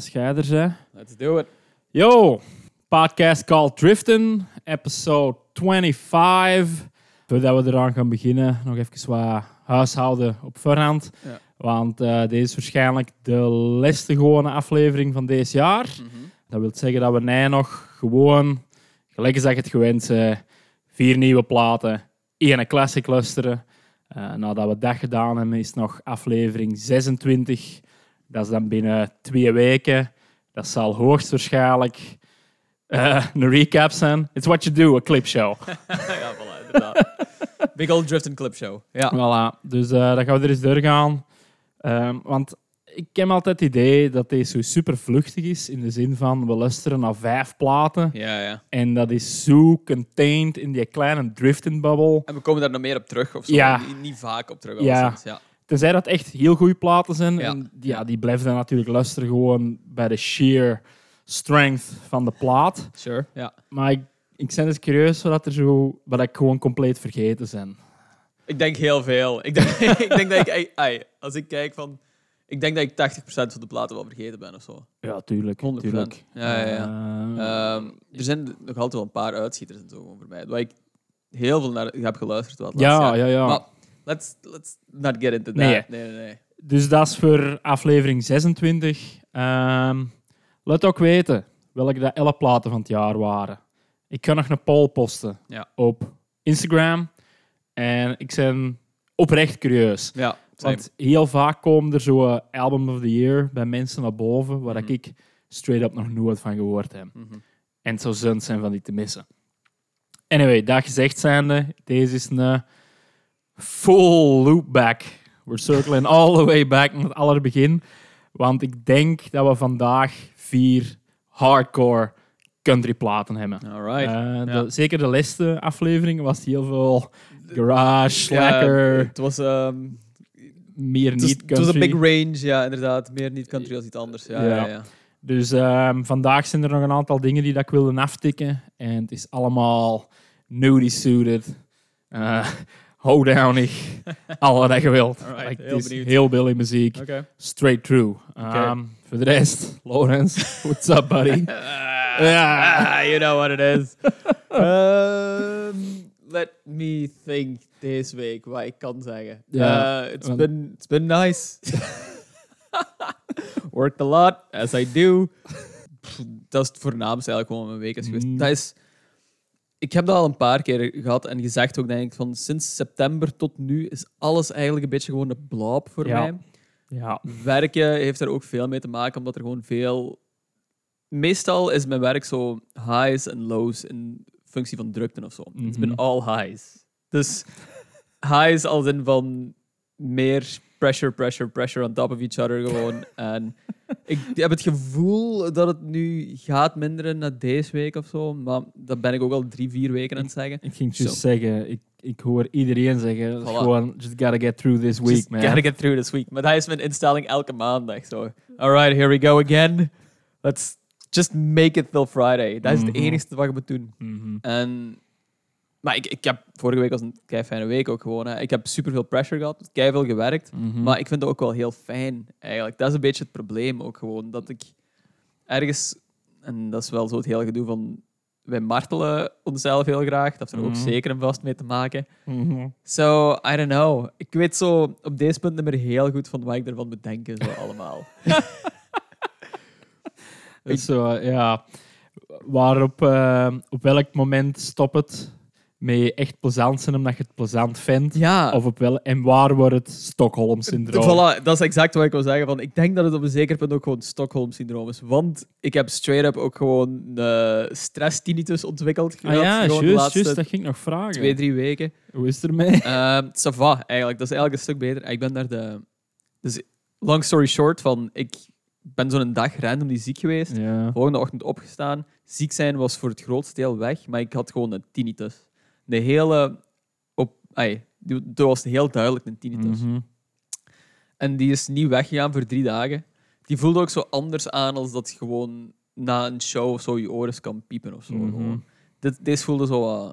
als jij er bent. Let's do it. Yo, podcast called Driften, episode 25. Voordat we eraan gaan beginnen, nog even wat huishouden op voorhand. Ja. Want eh, deze is waarschijnlijk de laatste gewone aflevering van deze jaar. Dat wil zeggen dat we nu nog gewoon, gelijk als je het gewend bent, vier nieuwe platen, één classic luisteren. Eh, nadat we dat gedaan hebben, is nog aflevering 26. Dat is dan binnen twee weken. Dat zal hoogstwaarschijnlijk eh, een recap zijn. It's what you do, a clip show. ja, voilà, inderdaad. Big old drift and clip show. Ja. Voilà, dus eh dan gaan we er eens doorgaan. Ehm, want ik heb altijd het idee dat deze zo super vluchtig is. In de zin van, we luisteren naar vijf platen. Ja, ja. En dat is zo contained in die kleine drifting bubble. En we komen daar nog meer op terug of zo. Ja. Niet, niet vaak op terug. Ja. Tenzij dat echt heel goede platen zijn. Ja. En ja, die blijven dan natuurlijk luisteren gewoon bij de sheer strength van de plaat. Sure. Ja. Maar ik, ik ben dus curieus wat er zo, wat ik gewoon compleet vergeten zijn. Ik denk heel veel. Ik denk, ik denk dat ik, ai, als ik kijk van, ik denk dat ik 80% van de platen wel vergeten ben of zo. Ja, tuurlijk. 100%. tuurlijk. Ja, ja, ja. Eh, Ehm, er zijn nog altijd wel een paar uitschieters en zo voor mij. Waar ik heel veel naar heb geluisterd. Wat ja, ja, ja. Maar let's, let's not get into that. Nee. Nee, nee. Dus dat is voor aflevering 26. Ehm, laat ook weten welke de 11 platen van het jaar waren. Ik kan nog een poll posten Ja. op Instagram. En ik ben oprecht curieus. Ja, same. Want heel vaak komen er zo eh, album of the year bij mensen naar boven waar Mhm. ik straight up nog nooit van gehoord heb. Mhm. En het zou zund zijn van die te missen. Anyway, dat gezegd zijnde, deze is een full loop back. We're circling all the way back naar het allerbegin. Want ik denk dat we vandaag vier hardcore country platen hebben. Alright. Eh, de- ja. Zeker de laatste aflevering was heel veel garage, Ja, slacker, het was, ehm, meer niet het was country. een big range, ja, inderdaad. Meer niet country als iets anders. Ja, Ja. Dus ehm, vandaag zijn er nog een aantal dingen die dat ik wilde aftikken. En het is allemaal nudie suited, uh, hoedownig, al wat je wilt. Alright, Like, heel benieuwd. heel Billy muziek, straight through. Ehm, Voor de rest, Lawrence, what's up buddy? Ja. Ah, you know what it is. Ehm, let me think deze week wat ik kan zeggen. Ja, Eh, it's, been, it's been nice. Worked a lot, as I do. Pff, Dat is het voornaamste eigenlijk gewoon mijn week is geweest. Mm. Dat is, ik heb dat al een paar keer gehad en gezegd ook, denk ik, van sinds september tot nu is alles eigenlijk een beetje gewoon een blob voor Ja. mij Ja, werken heeft er ook veel mee te maken, omdat er gewoon veel. Meestal is mijn werk zo highs en lows in functie van drukte of zo. Het Mhm. ben all highs. Dus highs als in van meer pressure, pressure, pressure on top of each other gewoon. en ik heb het gevoel dat het nu gaat minderen na deze week of zo, maar dat ben ik ook al drie, vier weken aan het zeggen. ik ging just zeggen, ik, ik hoor iedereen zeggen, Voilà. gewoon, just gotta get through this week, Just man. gotta get through this week. Maar dat is mijn instelling elke maandag. Zo, alright, here we go again. Let's just make it till Friday. Dat is het Mhm. enigste wat je moet doen. Mhm. En, maar ik, ik heb, vorige week was een kei fijne week ook gewoon. Hè. Ik heb superveel pressure gehad, kei veel gewerkt. Mhm. Maar ik vind het ook wel heel fijn, eigenlijk. Dat is een beetje het probleem ook gewoon. Dat ik ergens, en dat is wel zo het hele gedoe van, wij martelen onszelf heel graag. Dat heeft er ook Mhm. zeker en vast mee te maken. Mhm. So, I don't know. Ik weet zo op deze punt niet meer heel goed van wat ik ervan moet denken, zo allemaal. Dus zo, ja. Waarop, eh, op welk moment stopt het met echt plezant zijn omdat je het plezant vindt? Ja, Of op wel, en waar wordt het Stockholm-syndroom? voilà, dat is exact wat ik wil zeggen. Van, ik denk dat het op een zeker punt ook gewoon Stockholm-syndroom is. Want ik heb straight up ook gewoon de stress tinnitus ontwikkeld. Ah ja, juist, juist, dat ging ik nog vragen. twee, drie weken. Hoe is het ermee? Ehm ça va, eigenlijk. Dat is eigenlijk een stuk beter. Ik ben daar de... Dus, long story short, van, ik ben zo'n dag random die ziek geweest. Ja. Volgende ochtend opgestaan. Ziek zijn was voor het grootste deel weg, maar ik had gewoon een tinnitus. De hele... Op, die- dat was heel duidelijk een tinnitus. Mhm. En die is niet weggegaan voor drie dagen. Die voelde ook zo anders aan als dat gewoon na een show of zo je oren kan piepen of zo. Mhm. Dit, deze voelde zo...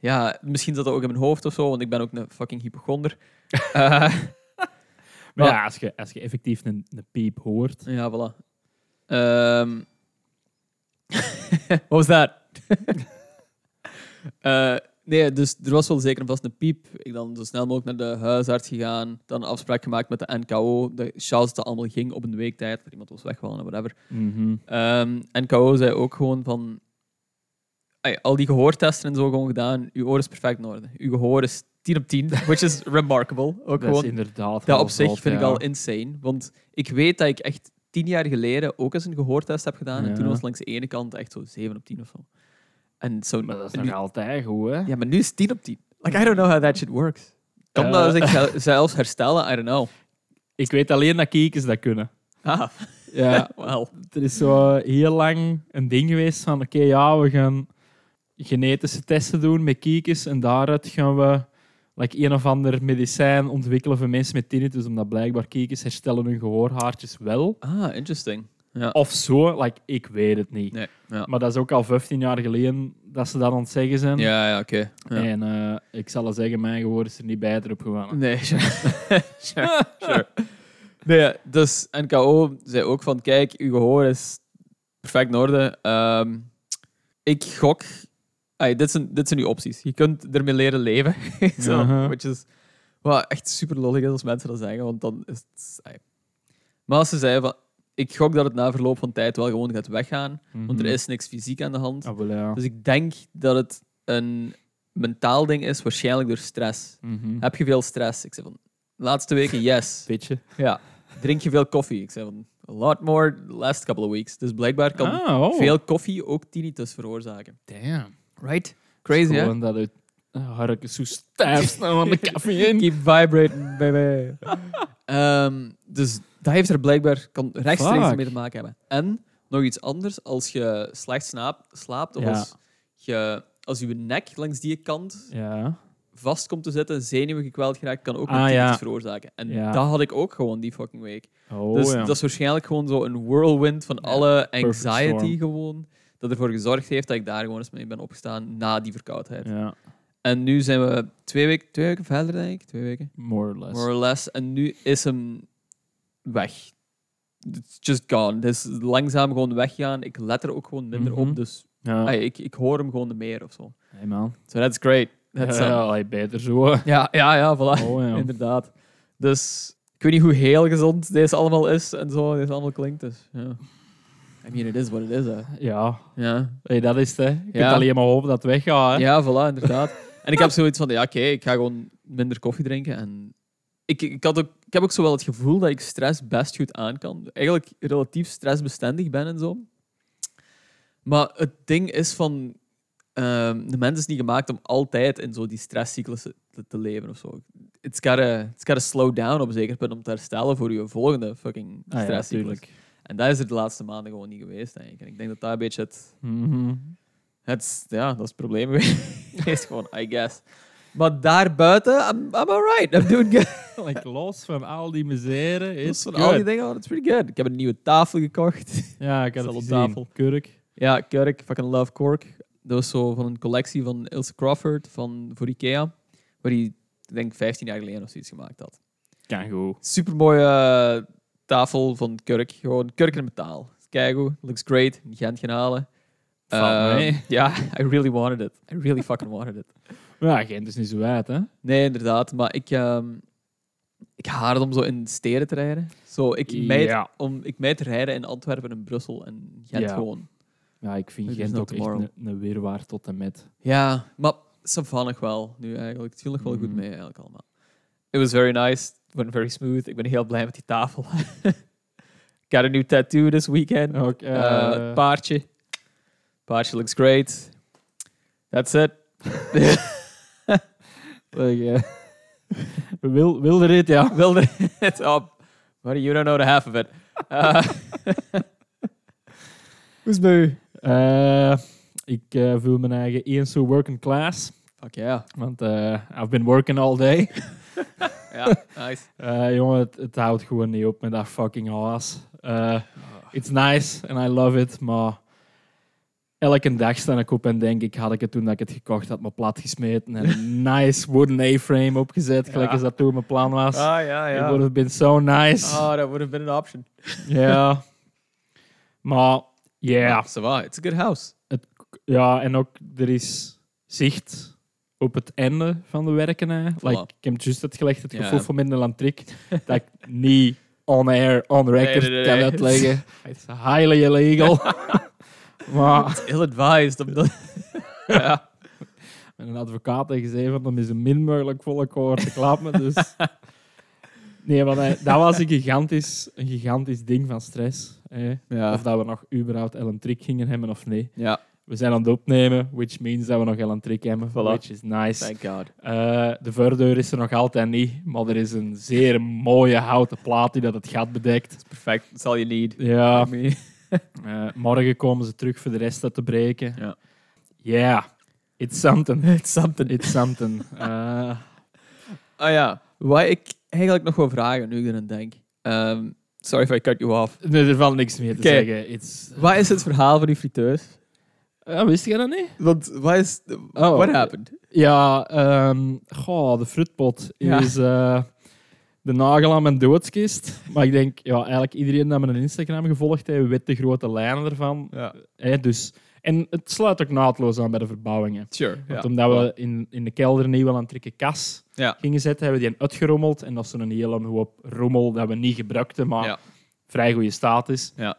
ja, misschien zat dat ook in mijn hoofd of zo, want ik ben ook een fucking hypochonder. Eh, Maar ja, als je, als je effectief een, een piep hoort. ja, voilà. Ehm What was that? Eh, nee, dus er was wel zeker en vast een piep. Ik dan zo snel mogelijk naar de huisarts gegaan. Dan een afspraak gemaakt met de NKO. De chance dat allemaal ging op een week tijd. Dat iemand was weggevallen, whatever. Mhm. Ehm NKO zei ook gewoon van... Ay, al die gehoortesten en zo gewoon gedaan. Uw oor is perfect in orde. Uw gehoor is 10 op 10, which is remarkable. Ook Dat gewoon, is inderdaad dat op zich vind ik al insane. Want ik weet dat ik echt tien jaar geleden ook eens een gehoortest heb gedaan. En toen was het langs de ene kant echt zo 7 op 10 of zo. En zo Maar dat is en nog nu- altijd goed, hè? ja, maar nu is het 10 op 10. Like, I don't know how that shit works. Kan Eh. dat zich zelfs herstellen? I don't know. Ik weet alleen dat kiekers dat kunnen. Ah, Ja, wel. er is zo heel lang een ding geweest van oké, ja, we gaan genetische testen doen met kiekers en daaruit gaan we like, een of ander medicijn ontwikkelen voor mensen met tinnitus, omdat blijkbaar kiekers herstellen hun gehoorhaartjes wel. Ah, interesting. Ja. Of zo, like, ik weet het niet. Nee, ja. Maar dat is ook al 15 jaar geleden dat ze dat aan het zeggen zijn. Ja, ja, oké. Ja. En eh, ik zal zeggen, mijn gehoor is er niet beter op gewonnen. Nee, sure. sure, sure. Nee, dus NKO zei ook van, kijk, uw gehoor is perfect in orde. Ehm, ik gok... Ay, dit, zijn, dit zijn uw opties. Je kunt ermee leren leven. Which is, wat echt super lollig is als mensen dat zeggen, want dan is het... ay. Maar als ze zeiden van, ik gok dat het na verloop van tijd wel gewoon gaat weggaan, want er is niks fysiek aan de hand. Ah, wel, ja. Dus ik denk dat het een mentaal ding is, waarschijnlijk door stress. Mhm. Heb je veel stress? Ik zei van, laatste weken, yes. Beetje. Ja. Drink je veel koffie? Ik zei van, a lot more last couple of weeks. Dus blijkbaar kan Ah, oh. veel koffie ook tinnitus veroorzaken. Damn. Right? Crazy, hè? Gewoon dat het harken zo stijf staan aan de koffie in. Keep vibrating, baby. Ehm, dus dat heeft er blijkbaar kan rechtstreeks Fuck. mee te maken hebben. En nog iets anders, als je slecht slaapt, slaapt of Ja. als, je, als je nek langs die kant Ja. vast komt te zitten, zenuwen gekweld geraakt, kan ook Ah, een ja. veroorzaken. En Ja. dat had ik ook gewoon die fucking week. Oh, dus ja. dat is waarschijnlijk gewoon zo een whirlwind van Ja, alle perfect anxiety storm. gewoon, dat ervoor gezorgd heeft dat ik daar gewoon eens mee ben opgestaan na die verkoudheid. ja. En nu zijn we twee weken, twee weken verder, denk ik. Twee weken. More or less. More or less. En nu is hem weg. It's just gone. Is langzaam gewoon weggaan. Ik let er ook gewoon minder Mhm. op. Dus Ja. ay, ik, ik hoor hem gewoon meer of zo. Hey man. So that's great. Ja, That's, uh, ja, beter zo. ja, ja, ja, voilà. Oh, ja. Inderdaad. Dus ik weet niet hoe heel gezond deze allemaal is en zo. Deze allemaal klinkt. Dus, ja. I mean, it is what it is. Hè. Ja, Ja. hey, dat is het. Hè. Je kunt Ja. alleen maar hopen dat het weggaat. Hè. ja, voilà, inderdaad. en ik heb zoiets van, ja, oké, ik ga gewoon minder koffie drinken. En ik, ik, had ook, ik heb ook zo wel het gevoel dat ik stress best goed aan kan. Eigenlijk relatief stressbestendig ben en zo. Maar het ding is van... ehm, de mens is niet gemaakt om altijd in zo die stresscyclussen te, te leven of zo. It's gotta, it's gotta slow down op een zeker punt om te herstellen voor je volgende fucking Ah, ja, stresscyclus. en dat is er de laatste maanden gewoon niet geweest, denk ik. En ik denk dat dat een beetje het, Mhm. het, ja, dat is het probleem geweest. gewoon, I guess. Maar daarbuiten, I'm, I'm alright. I'm doing good. like, los van al die misère is Dus van good. al die dingen, oh, that's pretty good. Ik heb een nieuwe tafel gekocht. Ja, ik had het Salon gezien. Kurk. ja, Kurk, fucking love Cork. Dat was zo van een collectie van Ilse Crawford van, voor Ikea. Waar hij, ik denk, 15 jaar geleden of zoiets gemaakt had. Kan goed. Super mooie tafel van Kurk. Gewoon Kurk in metaal. Kijk goed, looks great. In Gent gaan halen. Eh, mee. Ja, I really wanted it. I really fucking wanted it. Ja, Gent is niet zo wijd, hè? Nee, inderdaad. Maar ik, ehm ik haat het om zo in steden te rijden. Zo, ik meid, Ja. om, ik rijden in Antwerpen en Brussel en Gent Ja. gewoon. Ja, ik vind Gent ook echt een, een weerwaar tot en met. Ja, maar Savan nog wel nu eigenlijk. Het viel nog wel goed Mhm. mee eigenlijk allemaal. It was very nice. It went very smooth. Ik ben heel blij met die tafel. Got a new tattoo this weekend. Ook, Eh, eh, het paardje. Paardje looks great. That's it. eh, wil, wilde rit, ja. Wilde het op. Buddy, you don't know the half of it. Uh, Who's me? Eh, ik eh, voel mijn eigen eens zo working class. Fuck yeah. Want eh I've been working all day. Ja, nice. Eh, jongen, het, het houdt gewoon niet op met dat fucking haas. Eh, it's nice and I love it, maar elke dag sta ik op en denk ik, had ik het toen dat ik het gekocht had, maar plat gesmeten en een nice wooden A-frame opgezet, gelijk Ja. als dat toen mijn plan was. Ah, ja, It would have been so nice. Oh, that would have been an option. Ja. Maar ja, Ça va, it's a good house. ja, en ook er is zicht op het einde van de werken. Hè. Like, ik heb juist het Ja. gevoel van minder landtrik, dat ik niet on air, on record Nee, nee, nee, kan uitleggen. It's highly illegal. maar Ill-advised. omdat- ja. mijn advocaat heeft gezegd van om is zo min mogelijk volle koord te klappen. Dus... Nee, maar dat, dat was een gigantisch, een gigantisch ding van stress. Hè. Ja. Of dat we nog überhaupt Ellen Trick gingen hebben of nee. ja, We zijn aan het opnemen, which means dat we nog Ellen Trick hebben, Voilà. which is nice. thank God. Eh, de voordeur is er nog altijd niet, maar er is een zeer mooie houten plaat die dat het gat bedekt. Perfect, that's all you need. Ja, Me. eh, morgen komen ze terug voor de rest uit te breken. Ja. Yeah, it's something. It's something. It's something. Eh, Ah ja, wat ik eigenlijk nog wil vragen, nu ik eraan denk. Ehm, sorry if I cut you off. nee, er valt niks meer te Oké. zeggen. It's, Wat is het verhaal van die friteus? Ja, wist je dat niet? Want wat is... Oh. what happened? Ja, ehm goh, de fruitpot Ja. is eh, de nagel aan mijn doodskist. Maar ik denk, ja, eigenlijk iedereen dat mijn Instagram gevolgd heeft, weet de grote lijnen ervan. Ja, dus, en het sluit ook naadloos aan bij de verbouwingen. sure. Want ja. omdat we in, in de kelder een nieuwe aantrekken kas Ja. gingen zetten, hebben we die uitgerommeld. En dat is zo'n hele hoop rommel dat we niet gebruikten, maar Ja. vrij goede staat is. Ja.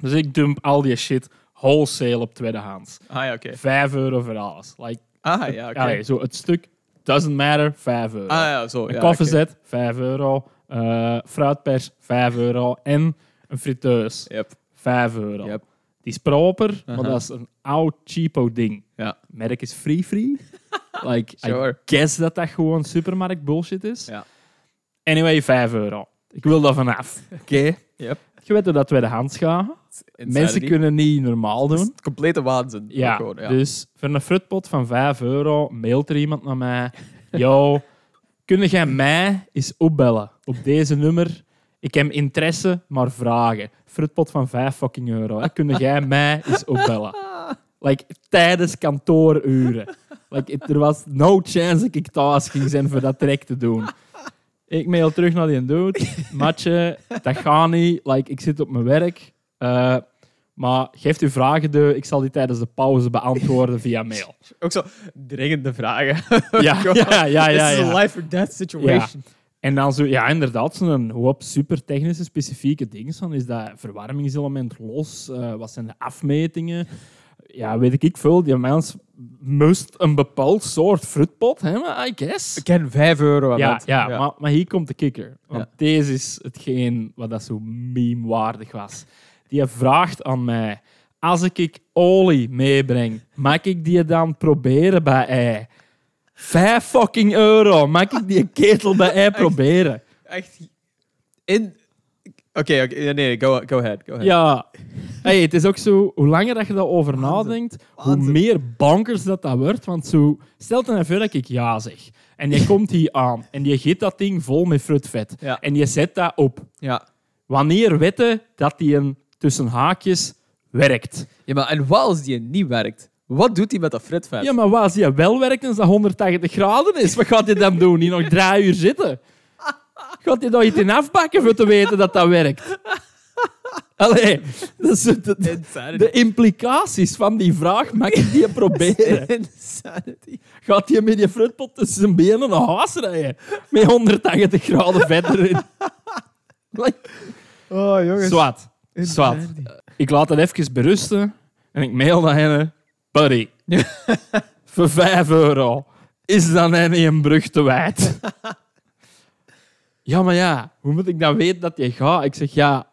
Dus ik dump al die shit wholesale op tweedehands. Ah ja. Vijf euro voor alles. Like, Ah ja, oké. zo het stuk, doesn't matter, vijf euro. Ah ja, zo. Een ja, koffiezet, 5 euro. Eh, fruitpers, 5 euro. En een friteus. Yep. 5 euro. Yep. Die is proper, maar Aha. dat is een oud cheapo ding. Ja. Merk is free free. like, Sure. I guess dat dat gewoon supermarkt bullshit is. Ja. Anyway, 5 euro. Ik wil daar vanaf. Oké? Yep. Je weet dat tweedehands gaat. Mensen Insanity. kunnen niet normaal doen. is complete waanzin. Ja, Gewoon, ja. dus voor een fruitpot van 5 euro mailt er iemand naar mij. Yo, kun jij mij eens opbellen op deze nummer? Ik heb interesse, maar vragen. Fruitpot van 5 fucking euro. Hè. Kun jij mij eens opbellen? Like, tijdens kantooruren. Like, er was no chance dat ik thuis ging zijn voor dat direct te doen. Ik mail terug naar die dude. Matje, dat gaat niet. Like, ik zit op mijn werk. Eh, maar geeft u vragen, de, ik zal die tijdens de pauze beantwoorden via mail. Ook zo dringende vragen. Ja, ja, ja, ja. This is ja. a life or death situation. En dan zo, ja, inderdaad, zo'n hoop super technische specifieke dingen. Van, is dat verwarmingselement los? Eh, wat zijn de afmetingen? Ja, weet ik veel. Die mens moest een bepaald soort fruitpot hebben, I guess. Ik ken 5 euro Ja, dat. ja, Maar, maar hier komt de kikker. Want Ja. deze is hetgeen wat dat zo meme-waardig was. Die vraagt aan mij, als ik olie meebreng, mag ik die dan proberen bij ei? Vijf fucking euro, mag ik die ketel bij ei proberen? Echt. In. Oké, nee, go, go ahead. Go ahead. Ja. Hey, het is ook zo, hoe langer dat je daarover nadenkt, hoe meer bankers dat dat wordt. Want zo, stel je nou voor dat ik ja zeg. En je komt hier aan en je giet dat ding vol met fruitvet. Ja. En je zet dat op. Ja. Wanneer wetten dat die een tussen haakjes werkt? ja, maar en wat als die niet werkt? Wat doet hij met dat fritvet? Ja, maar wat als die wel werkt en dat 180 graden is? Wat gaat hij dan doen? Die nog drie uur zitten? Gaat hij daar iets in afbakken voor te weten dat dat werkt? Allee, dat is de, de, implicaties van die vraag, mag ik die proberen? Insanity. Gaat hij met die fruitpot tussen zijn benen naar huis rijden? Met 180 graden vet erin? Like, Oh, jongens. Zwat. Zwat. Ik laat het even berusten en ik mail naar hen. Buddy, voor 5 euro is dan een brug te wijd. ja, maar ja, hoe moet ik dan weten dat je gaat? Ik zeg ja.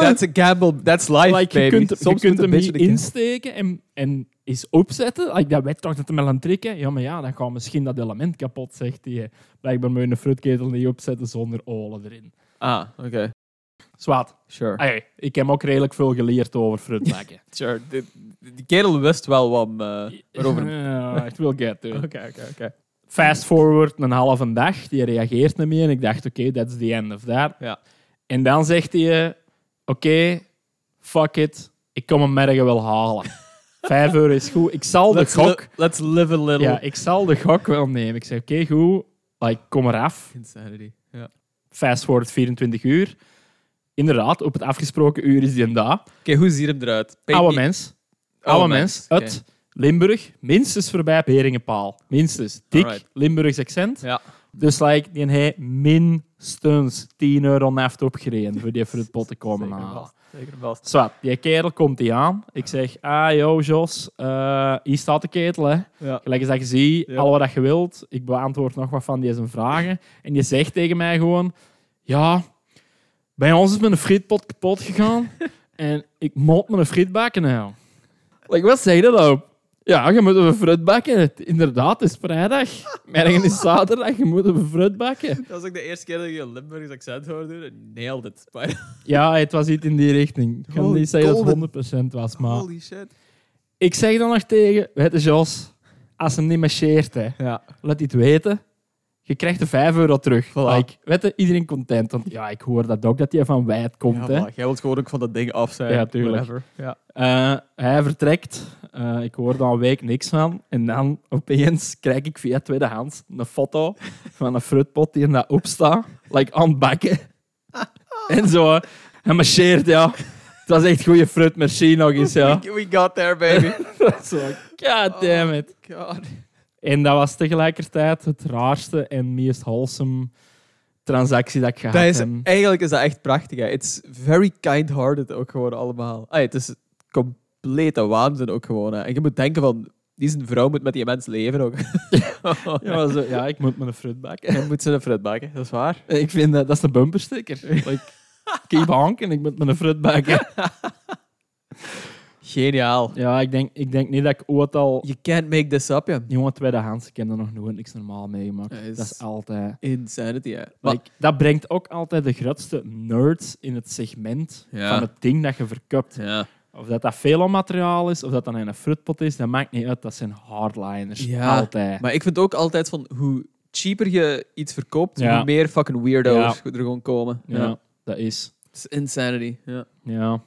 That's a gamble. That's life, like, je baby. kunt, je Soms kunt moet hem beetje insteken en, en eens opzetten. Like, dat weet toch dat hem aan trekken. Ja, maar ja, dan gaat misschien dat element kapot, zegt hij. Blijkbaar moet je een fruitketel niet opzetten zonder olie erin. Ah, oké. Zwat. Sure. Hey, ik heb ook redelijk veel geleerd over fruitmaken. Sure. De, die kerel wist wel wat eh, waarover... It will get to. Oké, oké, oké. Fast forward een halve dag, die reageert niet meer. En ik dacht, oké, that's the end of that. Ja. En dan zegt hij, oké, fuck it, ik kom hem morgen wel halen. Vijf euro is goed. Ik zal de Let's, gok, li- let's live a little. ja, ik zal de gok wel nemen. Ik zeg, oké, goed, like, kom eraf. Insanity. Ja. Fast forward 24 uur. inderdaad, op het afgesproken uur is die en daar. Oké, hoe ziet hem eruit? Oude me- mens. Oude mens. Oké. Limburg. Minstens voorbij Beringenpaal. Minstens. Dik Alright. Limburgs accent. Ja. Dus like, die heeft minstens 10 euro neft opgereden voor die voor het pot te komen Zeker halen. vast, Zeker vast. Zwat, die kerel komt die aan. Ik zeg, ah yo Jos, eh, hier staat de ketel hè. Ja. Gelijk als dat je ziet, Ja. al wat je wilt. Ik beantwoord nog wat van die zijn vragen. En je zegt tegen mij gewoon, ja, bij ons is mijn frietpot kapot gegaan. en ik moet mijn friet bakken nou. Like, wat zeg je nou? Ja, je moet een fruit bakken. Inderdaad, het is vrijdag. Morgen is zaterdag, je moet een fruit bakken. Dat was ook de eerste keer dat ik een Limburgs accent hoorde. Nailed it. Maar- Ja, het was iets in die richting. Ik kan niet zeggen dat het 100% was, maar... Holy shit. Ik zeg dan nog tegen, weet je Jos, als hem niet marcheert, hè, Ja. laat hij het weten. Je krijgt de 5 euro terug. Voilà. Like, weet je, iedereen content. Want ja, ik hoor dat ook, dat hij van wijd komt. ja hè. jij wilt gewoon ook van dat ding af zijn. Ja, tuurlijk. Whatever. Ja. Eh, hij vertrekt. Eh, ik hoor daar een week niks van. En dan opeens krijg ik via tweedehands een foto van een fruitpot die er daar op staat. Like aan het bakken. en zo. Hij marcheert, ja. Het was echt goede fruit, merci nog eens, ja. We, we got there, baby. zo, god damn it. God. En dat was tegelijkertijd het raarste en meest wholesome transactie dat ik gehad Dat is, eigenlijk is dat echt prachtig. Hè. It's very kind-hearted ook gewoon allemaal. Ay, het is complete waanzin ook gewoon. Hè. En je moet denken van, die vrouw moet met die mens leven ook. Ja, zo, ja, ik moet mijn fruit bakken. En moet ze een fruit bakken, dat is waar. Ik vind dat, dat is een bumpersticker. Like, keep honken, ik moet mijn fruit bakken. Geniaal. Ja, ik denk, ik denk niet dat ik ooit al... You can't make this up, ja. Jongen, tweedehands, ik heb er nog nooit niks normaal meegemaakt. Ja, is- Dat is altijd... Insanity, Like, dat brengt ook altijd de grootste nerds in het segment Ja. van het ding dat je verkoopt. ja. Of dat dat velomateriaal is, of dat dan een fruitpot is, dat maakt niet uit. Dat zijn hardliners. Ja, Altijd. maar ik vind ook altijd van, hoe cheaper je iets verkoopt, Ja. hoe meer fucking weirdo's er gewoon komen. Ja, dat is. Het is insanity. Ja. Ja.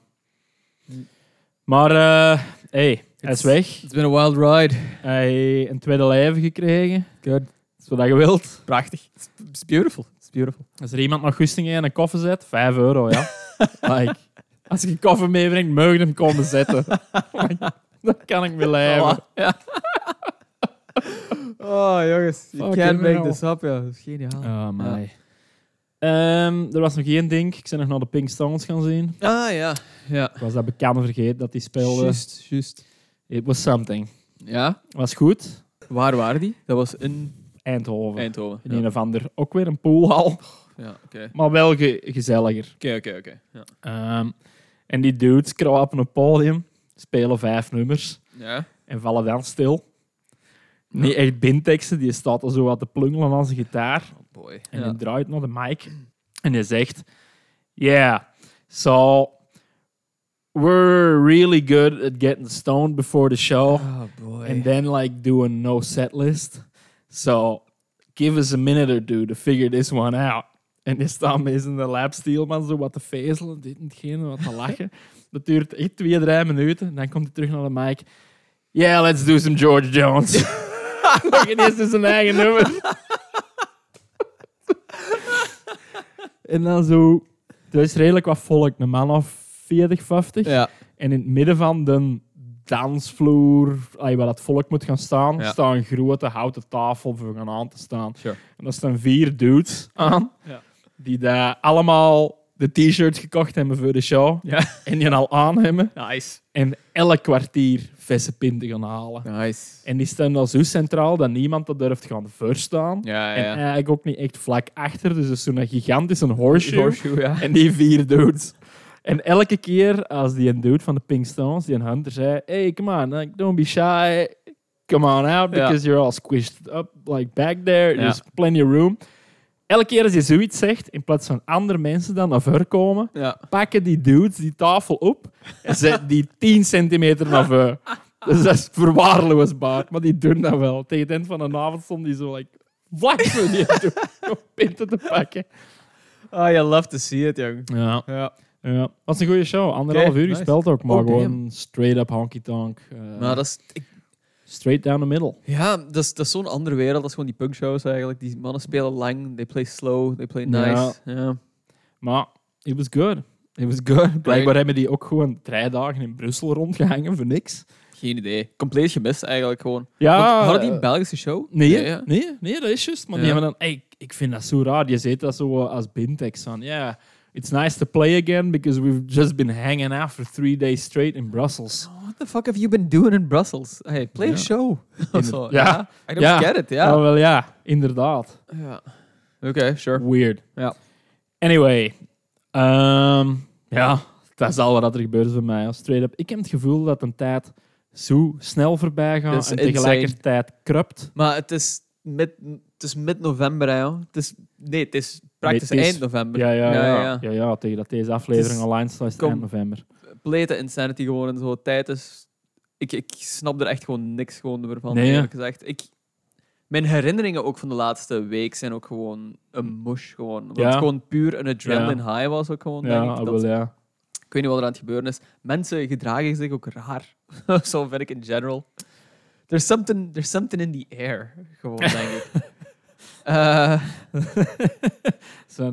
Maar, eh hey, hij is weg. It's been a wild ride. Hij heeft een tweede leven gekregen. Good. Dat is wat je wilt. Prachtig. It's, it's beautiful. It's beautiful. Als er iemand nog goesting in een koffer zet, 5 euro, ja. like, als ik een koffer meebreng, mag je hem komen zetten. Dan kan ik. Voilà. Ja. oh, jongens. You can't make this up, ja. Dat is geniaal. Oh, my. Ehm, er was nog één ding. Ik ben nog naar de Pink Stones gaan zien. Ah, ja. Ja. Ik was dat bekende vergeten dat die speelde. Juist, juist. It was something. Ja. Was goed. Waar waren die? Dat was in Eindhoven. Eindhoven. In Ja, een of ander, ook weer een poolhal, ja oké. maar wel ge- gezelliger. Oké, oké, oké. Ja. Ehm, en die dudes krapen op een podium, spelen vijf nummers Ja. en vallen dan stil. Niet echt binteksten, die staat al zo wat te plungelen aan zijn gitaar. Oh boy. En Ja. die draait naar de mic en die zegt: Yeah, so we're really good at getting stoned before the show. Oh boy. and then like do a no set list. So give us a minute or two to figure this one out. En die staan met in de lab Steelman zo wat te vezelen, dit en wat te lachen. Dat duurt echt twee, drie minuten. En dan komt hij terug naar de mic. Yeah, let's do some George Jones. Nog ineens dus zijn eigen nummer. en dan zo... Er is redelijk wat volk, een man of 40, 50. ja. En in het midden van de dansvloer, waar dat volk moet gaan staan, Ja. staat een grote houten tafel voor gaan aan te staan. Sure. En daar staan vier dudes aan, Ja. Die daar allemaal de t-shirts gekocht hebben voor de show. Ja. En die al aan hebben. Nice. En elk kwartier verse pinten gaan halen. Nice. En die staan al zo centraal dat niemand dat durft gaan verstaan. Ja, En ja. eigenlijk ook niet echt vlak achter. Dus het is zo'n gigantische horseshoe. Horseshoe, ja. En die vier dudes. En elke keer als die een dude van de Pink Stones, die een hunter, zei: Hey, come on, like, don't be shy. Come on out, Ja. because you're all squished up like back there. Ja. There's plenty of room. Elke keer als je zoiets zegt, in plaats van andere mensen dan naar voren komen, Ja. pakken die dudes die tafel op en zetten die 10 centimeter naar voren. Dus dat is verwaarloosbaar. Maar die doen dat wel. Tegen het eind van de avond stond die zo like, vlak voor die om pinten te pakken. Ah, you love to see it, jong. Ja. Ja. Ja, was een goede show. Anderhalf uur nice. gespeeld ook, maar Oh, gewoon straight up honky tonk. eh, Maar dat is... ik- straight down the middle. ja, dat is, dat is zo'n andere wereld. Dat is gewoon die punkshows eigenlijk. Die mannen spelen lang. They play slow. They play Ja. nice. Ja. Maar it was good. It was good. Blijkbaar hebben die ook gewoon drie dagen in Brussel rondgehangen voor niks. Geen idee. Compleet gemist eigenlijk gewoon. Ja, Want hadden die een Belgische show? Nee, Ja, ja. nee, nee, dat is juist. Maar Ja. die hebben dan, ik vind dat zo raar. Je zegt dat zo als bintex van, yeah, it's nice to play again because we've just been hanging out for three days straight in Brussels. What the fuck have you been doing in Brussels? Hey, play a show. In- Zo, ja. I don't get it, Ja, ja. wel ja, inderdaad. ja. Oké, sure. Weird. Ja. Anyway, ehm, ja, dat is al wat er gebeurt bij mij. Straight up. Ik heb het gevoel dat een tijd zo snel voorbij gaat en insane. tegelijkertijd krupt. Maar het is mid- het is mid-november, hè, joh. Het is, nee, het is praktisch Nee, het is- eind november. Ja ja ja, ja, ja, ja. ja, tegen dat deze aflevering online staat is het eind november. Complete insanity gewoon en zo. Tijd is... Ik, ik snap er echt gewoon niks gewoon meer van, Nee, eerlijk gezegd. Ik, mijn herinneringen ook van de laatste week zijn ook gewoon een mush. Gewoon. Omdat Ja. het gewoon puur een adrenaline high was ook gewoon, denk ik. Dat- ja. ik weet niet wat er aan het gebeuren is. Mensen gedragen zich ook raar. Zo vind ik in general. There's something, there's something in the air, gewoon, denk ik. Eh,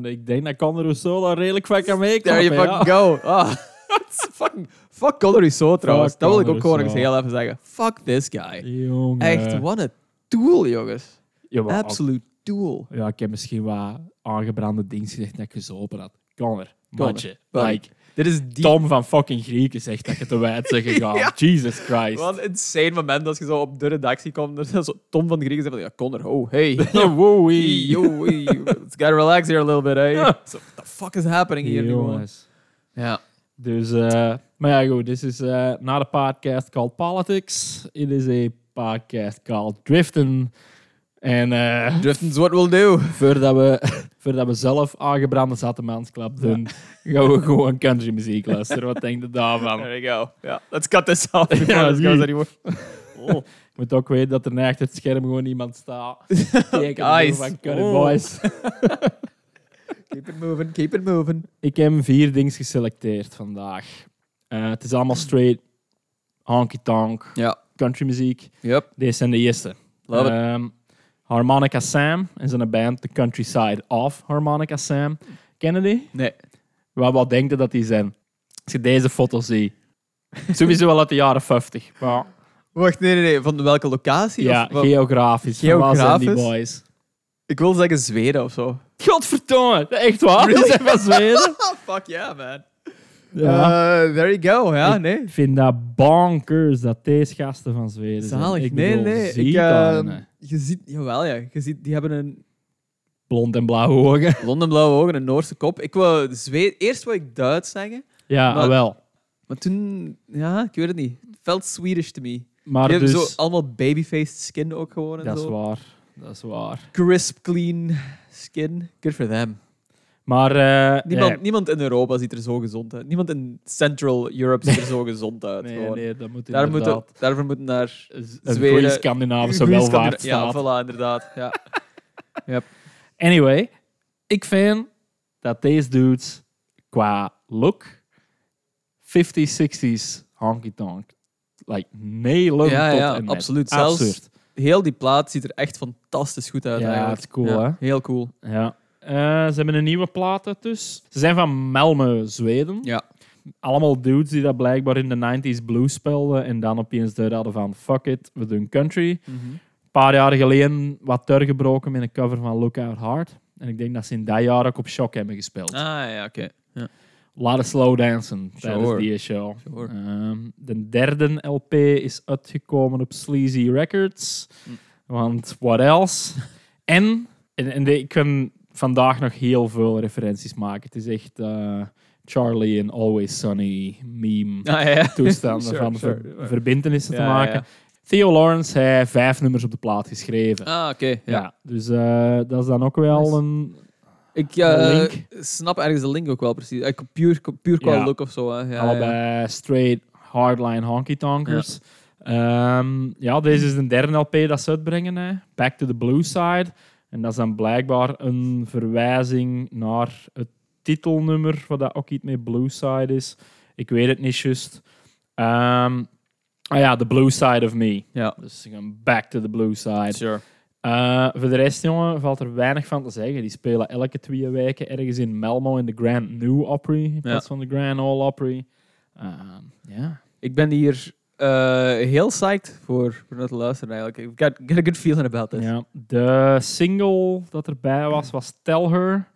ik denk dat Conor Rousseau daar redelijk van kan there meekomen. you ja. fucking go. Ah, fucking, fuck Conor Rousseau trouwens. Fuck dat wil ik ook gewoon eens heel even zeggen. Fuck this guy. Jongen. Echt, wat een tool, jongens. Ja, ook- Absoluut tool. Ja, ik heb misschien wat aangebrande dingen gezegd dat ik gezopen had. Matje. buddy. Like, Dit is die... Tom van fucking Grieken zegt dat je te wijd bent gegaan. Ja. Jesus Christ. Wat een insane moment als je zo op de redactie komt. Is zo Tom van Grieken zegt van, ja, Connor, oh, hey. Ja, wow, Hey, yo, hey, gotta relax here a little bit, hey. Ja. So, what the fuck is happening gewoon? Jongens. Ja. Dus, eh, maar ja, goed. This is uh, not a podcast called Politics. It is a podcast called Driften. En eh, Drifting's what we'll do. voordat, we, voordat we zelf aangebrande zatemansklap doen, gaan we gewoon country muziek luisteren. Wat denk je daarvan? There you go. Yeah, let's cut this off before Ja, this goes zie. anymore. Oh, je moet ook weten dat er na achter het scherm gewoon iemand staat. Van Curry Oh. Boys. Keep it moving, keep it moving. Ik heb vier dingen geselecteerd vandaag. Eh, het is allemaal straight honky tonk Ja. country muziek. Yep. Deze zijn de eerste. Love it. Harmonica Sam en zijn band The Countryside of Harmonica Sam. Kennen die? Nee. Wat, wat denk je dat die zijn? Als je deze foto ziet. Sowieso wel uit de jaren 50. Maar Wacht, nee, nee, nee. Van welke locatie? ja, Of geografisch. Van waar zijn die Geografisch? boys? Ik wil zeggen Zweden of zo. Godverdomme, echt waar? Die zijn van Zweden? Fuck yeah, man. Ja. Uh, there you go. Ja, Ik nee. vind dat bonkers dat deze gasten van Zweden zijn. Zalig. Ik nee, bedoel, nee. Ik, hè. je ziet, jawel, ja. Je ziet, die hebben een Blond en blauwe ogen. blonde blauwe ogen, een Noorse kop. Ik Zweed, eerst wou ik Duits zeggen, Ja, Maar- wel. maar toen, ja, ik weet het niet. Het felt Swedish to me. Maar die dus... hebben zo allemaal babyfaced skin ook gewoon en dat is zo. waar. Dat is waar. Crisp, clean skin. Good for them. Maar... eh, Niemand, ja, niemand in Europa ziet er zo gezond uit. Niemand in Central Europe ziet er zo gezond uit. Nee, nee, dat moet Daar moeten, daarvoor moeten naar Een Zweden- goede Scandinavische Goeie welvaart Scandina- staat. Ja, voilà, inderdaad. Ja. Anyway, ik vind dat deze dudes qua look 50s, 60s honky tonk like nailen Ja, tot ja, en absoluut. Zelfs- Absurd. Heel die plaat ziet er echt fantastisch goed uit. Ja, eigenlijk. het is cool, Ja, Heel cool. Ja. Eh, ze hebben een nieuwe plaat dus. Ze zijn van Malmö, Zweden. Ja. Allemaal dudes die dat blijkbaar in de 90s blues speelden en dan opeens de hadden van fuck it, we doen country. Een paar jaar geleden wat doorgebroken met een cover van Lookout Hard. En ik denk dat ze in dat jaar ook op Shock hebben gespeeld. Ah, ja, oké. Ja. Laten slow dansen tijdens die show. Sure. Ehm, de derde LP is uitgekomen op Sleazy Records. Hm. Want what else? en en, en de- ik kan vandaag nog heel veel referenties maken. Het is echt eh, Charlie en Always Sunny meme Ah, ja, toestanden Sure, van sure. ver- verbintenissen te maken. ja. Theo Lawrence heeft vijf nummers op de plaat geschreven. Ah, oké. ja. ja. dus eh, dat is dan ook wel Nice. een... Ik eh, snap ergens de link ook wel precies. Eh, puur, puur qua look of zo. Hè. Allebei straight hardline honky tonkers. Ja. ja, deze is de derde LP dat ze uitbrengen. Hè. Back to the Blue Side. En dat is dan blijkbaar een verwijzing naar het titelnummer, wat dat ook iets met Blue Side is. Ik weet het niet juist. Ehm, ah ja, The Blue Side of Me. Ja. Dus gaan back to the Blue Side. Sure. Eh, voor de rest, jongen, valt er weinig van te zeggen. Die spelen elke twee weken ergens in Malmo in de Grand New Opry, in plaats van de Grand Ole Opry. Ehm, ja. Ik ben hier heel psyched voor, voor dat te luisteren eigenlijk. I've got, got a good feeling about this. ja. De single dat erbij was, was Tell Her.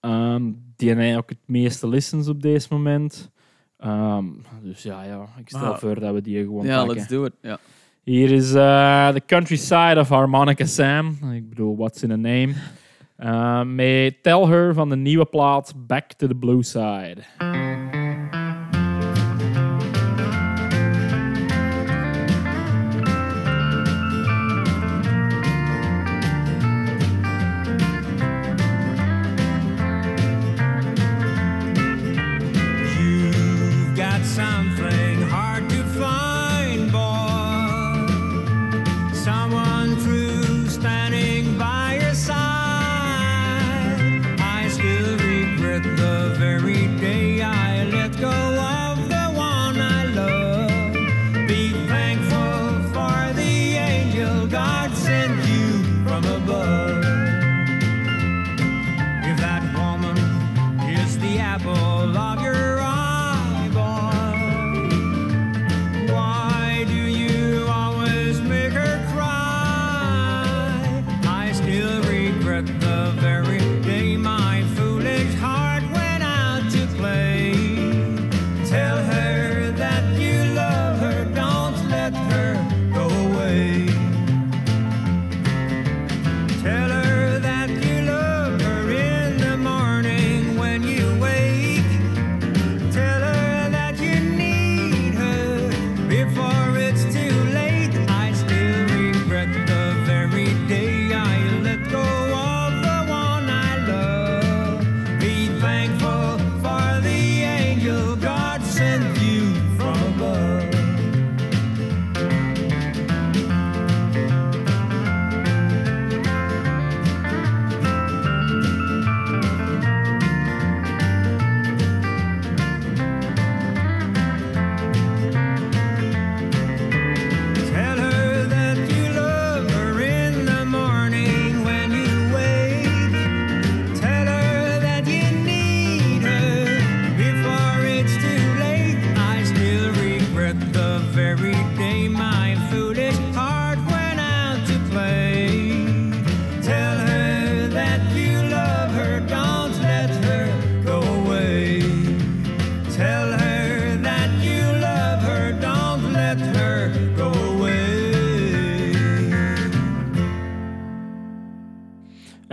Ehm, die heeft ook het meeste listens op deze moment. Ehm, dus ja, ja, ik stel Ah. voor dat we die gewoon Ja, pakken. let's do it. Ja. Hier is eh The Countryside of Harmonica Sam. Ik bedoel, what's in a name? Uh, met Tell Her van de nieuwe plaat Back to the Blue Side.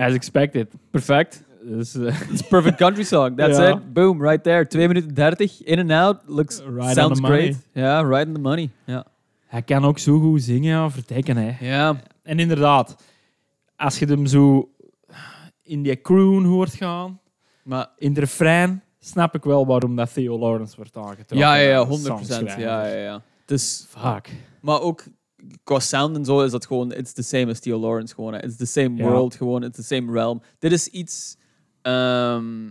As expected. Perfect. Dus, eh, It's a perfect country song. That's Ja. it. Boom, right there. 2 minuten 30. In and out. Looks, Right sounds great. Ja, right on the money. Ja. hij kan ook zo goed zingen, ja, vertekken. Hè. Ja. En inderdaad, als je hem zo in die croon hoort gaan, Maar in de refrein, snap ik wel waarom dat Theo Lawrence wordt aangetrokken. ja, ja, ja, als 100%. songschrijver. Ja, ja, ja. Dus, Fuck. maar ook qua sound en zo is dat gewoon, it's the same as Theo Lawrence gewoon. hè. It's the same Ja. world gewoon, it's the same realm. Dit is iets, ehm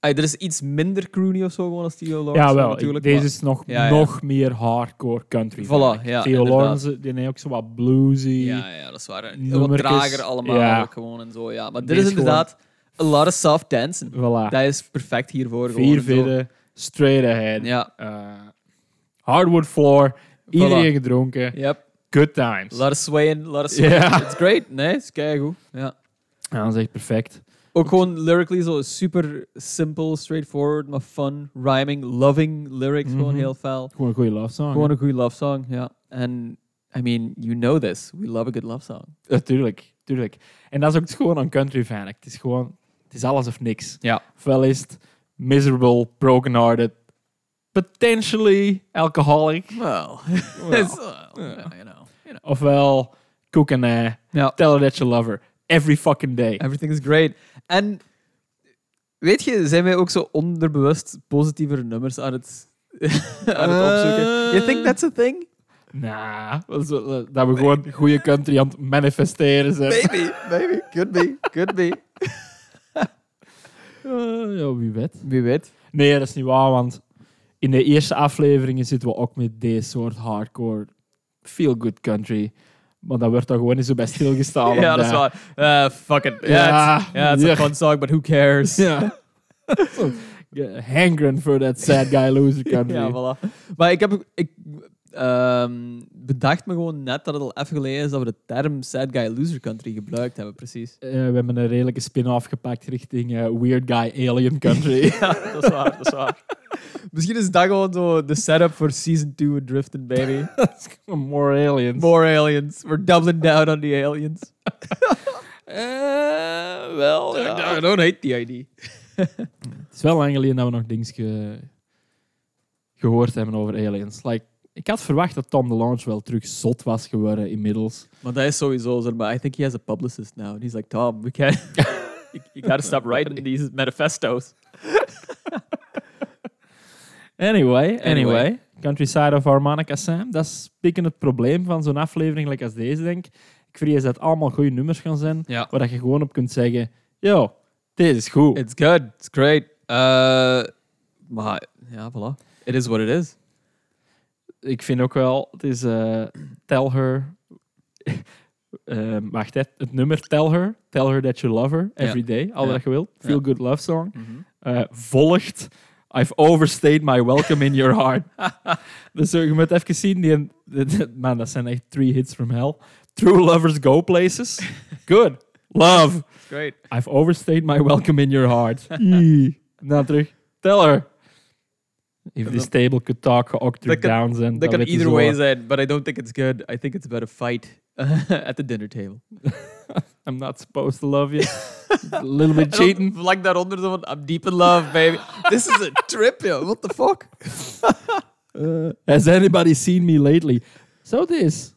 ay, dit is iets minder croony of zo gewoon als Theo Lawrence. Ja, wel. natuurlijk. Deze maar- is nog, Ja, nog meer hardcore country. Voilà, ja, Theo inderdaad. Lawrence die heeft ook zo wat bluesy. Ja, ja, dat is waar. hè. Wat trager allemaal ook gewoon en zo, ja. Maar dit is inderdaad a lot of soft dancing. Voilà. Dat is perfect hiervoor gewoon. Vier vidden, straight ahead. Ja, Eh, hardwood floor, iedereen gedronken. yep. Good times. Lot of swaying, lot of swaying. It's great. Nee, het is keigoed. Ja. Ja, dat is echt perfect. Ook gewoon lyrically zo super simple, straightforward, maar fun, rhyming, loving lyrics, gewoon Mhm. heel fel. Gewoon een goede love song. Gewoon een goede love song, ja. En, I mean, you know this. We love a good love song. Natuurlijk, tuurlijk. En dat is ook gewoon een country fan. Het is gewoon, het is alles of niks. Ja. Ofwel is het miserable, broken-hearted, potentially alcoholic. Well, Well, it's, well, you know, you know. ofwel cook and uh, Ja. tell her that you love her. Every fucking day. Everything is great. En weet je, zijn wij ook zo onderbewust positievere nummers aan het, aan het opzoeken? You think that's a thing? Nah, dat is wel- dat we gewoon goede country aan het manifesteren zijn. Maybe, maybe. Could be, could be. Eh, ja, wie weet. Wie weet. Nee, dat is niet waar, want in de eerste afleveringen zitten we ook met deze soort hardcore feel-good country. Maar dat wordt dan gewoon niet zo bij stilgestaan. ja, dat is waar. Eh, fuck it. Ja, Ja, it's, yeah, it's a ja. fun song, but who cares? Ja. Hankering for that sad guy loser country. Ja, voilà. Maar ik heb... Ik, ehm, bedacht me gewoon net dat het al even geleden is dat we de term Sad Guy Loser Country gebruikt hebben, precies. Eh, we hebben een redelijke spin-off gepakt richting eh, Weird Guy Alien Country. Ja, dat is waar, dat is waar. Misschien is dat gewoon zo de setup voor season 2 Drifting, baby. More aliens. More aliens. We're doubling down on the aliens. Eh, wel, I don't hate the idea. Het is wel lang geleden dat we nog dingen ge- gehoord hebben over aliens. Like, ik had verwacht dat Tom DeLonge wel terug zot was geworden inmiddels. Maar dat is sowieso zo. Maar I think he has a publicist now. And he's like, Tom, we can't... you, gotta stop writing these manifestos. Anyway, anyway. Anyway. Countryside of Harmonica Sam. Dat is pikken het probleem van zo'n aflevering like als deze, denk ik. Ik vrees dat het allemaal goede nummers gaan zijn, Ja. waar dat je gewoon op kunt zeggen, yo, dit is goed. It's good. It's great. Uh, maar ja, voilà. It is what it is. Ik vind ook wel, het is eh, Tell Her. Eh, wacht, hè, het nummer Tell Her. Tell Her That You Love Her Every Day. Al Ja. wat je wilt. Feel Ja. Good Love Song. Eh, volgt I've overstayed my welcome in your heart. dus je moet even zien, die, man, dat zijn echt three hits from hell. True lovers go places. Good. Love. Great. I've overstayed my welcome in your heart. Nou terug. Tell her. If this table could talk, octave Dat kan- down zijn. That can either way zijn, but I don't think it's good. I think it's about a fight at the dinner table. I'm not supposed to love you. a little bit cheating. Like that zo van, I'm deep in love, baby. This is a trip, yo. What the fuck? Uh, has anybody seen me lately? So this.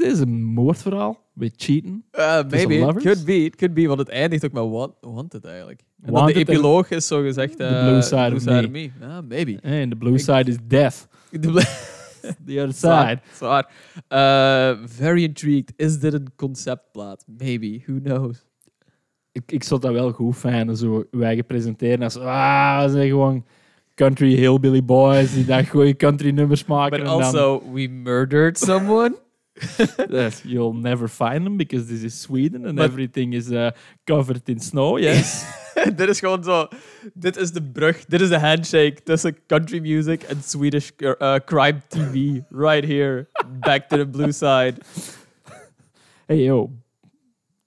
Is dit een moordverhaal? With cheating? Uh, maybe. Could be. It could be, want het eindigt ook met want, wanted eigenlijk. En dan de en- epiloog is zo gezegd... The eh, blue side of me. me. Ah, maybe. Eh, And the blue side is death. De The other side. Zwaar. Uh, very intrigued. Is dit een conceptplaat? Maybe. Who knows? Ik, ik zou dat wel goed fijn zo wij presenteren als ah, we zijn gewoon country hillbilly boys die daar goede country nummers maken. But en dan- also, we murdered someone? Yes, you'll never find them because this is Sweden and But- everything is uh, covered in snow. Yes. dit is gewoon zo... Dit is de brug. Dit is de handshake tussen country music en Swedish uh, crime TV. Right here. Back to the blue side. hey yo,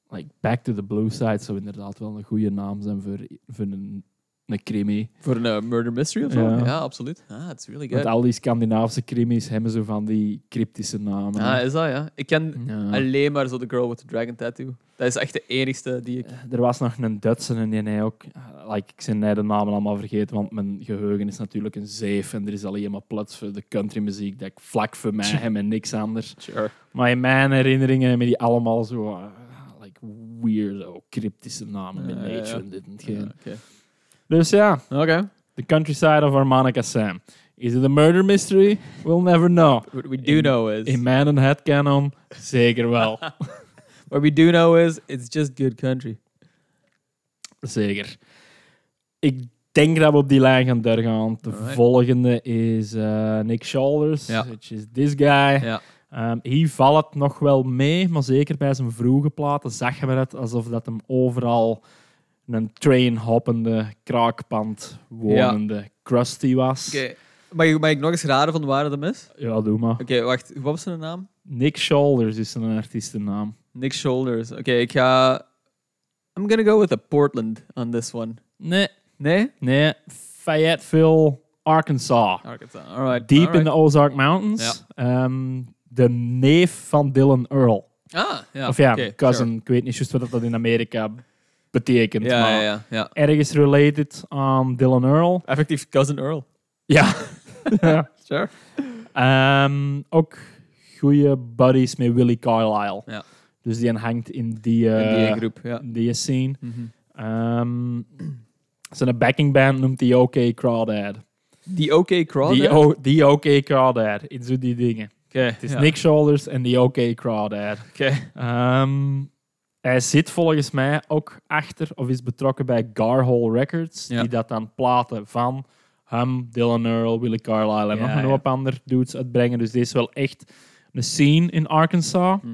like Back to the Blue Side zou inderdaad wel een goede naam zijn voor, voor een, een crimi. Voor een murder mystery of zo? Ja. Ja, absoluut. Ah, it's really Want good. al die Scandinavische crimis hebben zo van die cryptische namen. Ah, is dat, ja. Ik ken Ja. alleen maar zo de girl with the dragon tattoo. Dat is echt de enigste die ik... Er was nog een Duitse en die hij ook... ah, Like, ik zijn de namen allemaal vergeten, want mijn geheugen is natuurlijk een zeef en er is alleen maar plaats voor de countrymuziek dat ik vlak voor mij heb en niks anders. Sure. Maar in mijn herinneringen hebben die allemaal zo... ah, like weirdo, cryptische namen met Ja, ja, nature ja. en dit en hetgeen. Ja, Oké. Dus ja, Oké. The Countryside of Harmonica Sam. Is it a murder mystery? We'll never know. What we do In- know is... In Man and Head Canon, zeker wel. What we do know is, it's just good country. zeker. Ik denk dat we op die lijn gaan doorgaan. De Alright. volgende is eh, Nick Shoulders, Ja. which is this guy. Ja. Ehm, hier valt het nog wel mee, maar zeker bij zijn vroege platen zag je het alsof dat hem overal een train-hoppende, kraakpand wonende crusty was. Oké. Mag, ik, mag ik nog eens raden van waar het hem is? Ja, doe maar. Oké, wacht. Wat was zijn naam? Nick Shoulders is een artiestennaam. Nick Shoulders. Oké, ik ga... I'm gonna go with a Portland on this one. Nee, Nee? nee. Fayetteville, Arkansas. Arkansas. Alright. Deep alright. in the Ozark Mountains. Ehm, de neef van Dylan Earl. Ah, ja. of ja, oké, cousin. Ik weet niet juist wat dat in Amerika betekent. Ja, maar ja, ja, ja. ergens related aan Dylan Earl. Effectief cousin Earl. Ja. Ja. Sure. Ehm, ook goede buddies met Willie Carlisle. Ja. Dus die hangt in die, eh, in die groep, ja. die scene. Mhm. Ehm, zijn backing band noemt die OK Crawdad. Die OK Crawdad? Die, o, die OK Crawdad. In zo die dingen. Oké. Het is ja. Nick Shoulders en die OK Crawdad. Oké. Ehm, hij zit volgens mij ook achter of is betrokken bij Garhole Records. Ja. Die dat dan platen van hem, Dylan Earl, Willie Carlisle en Ja, nog een hoop andere dudes uitbrengen. Dus deze is wel echt een scene in Arkansas. Mhm.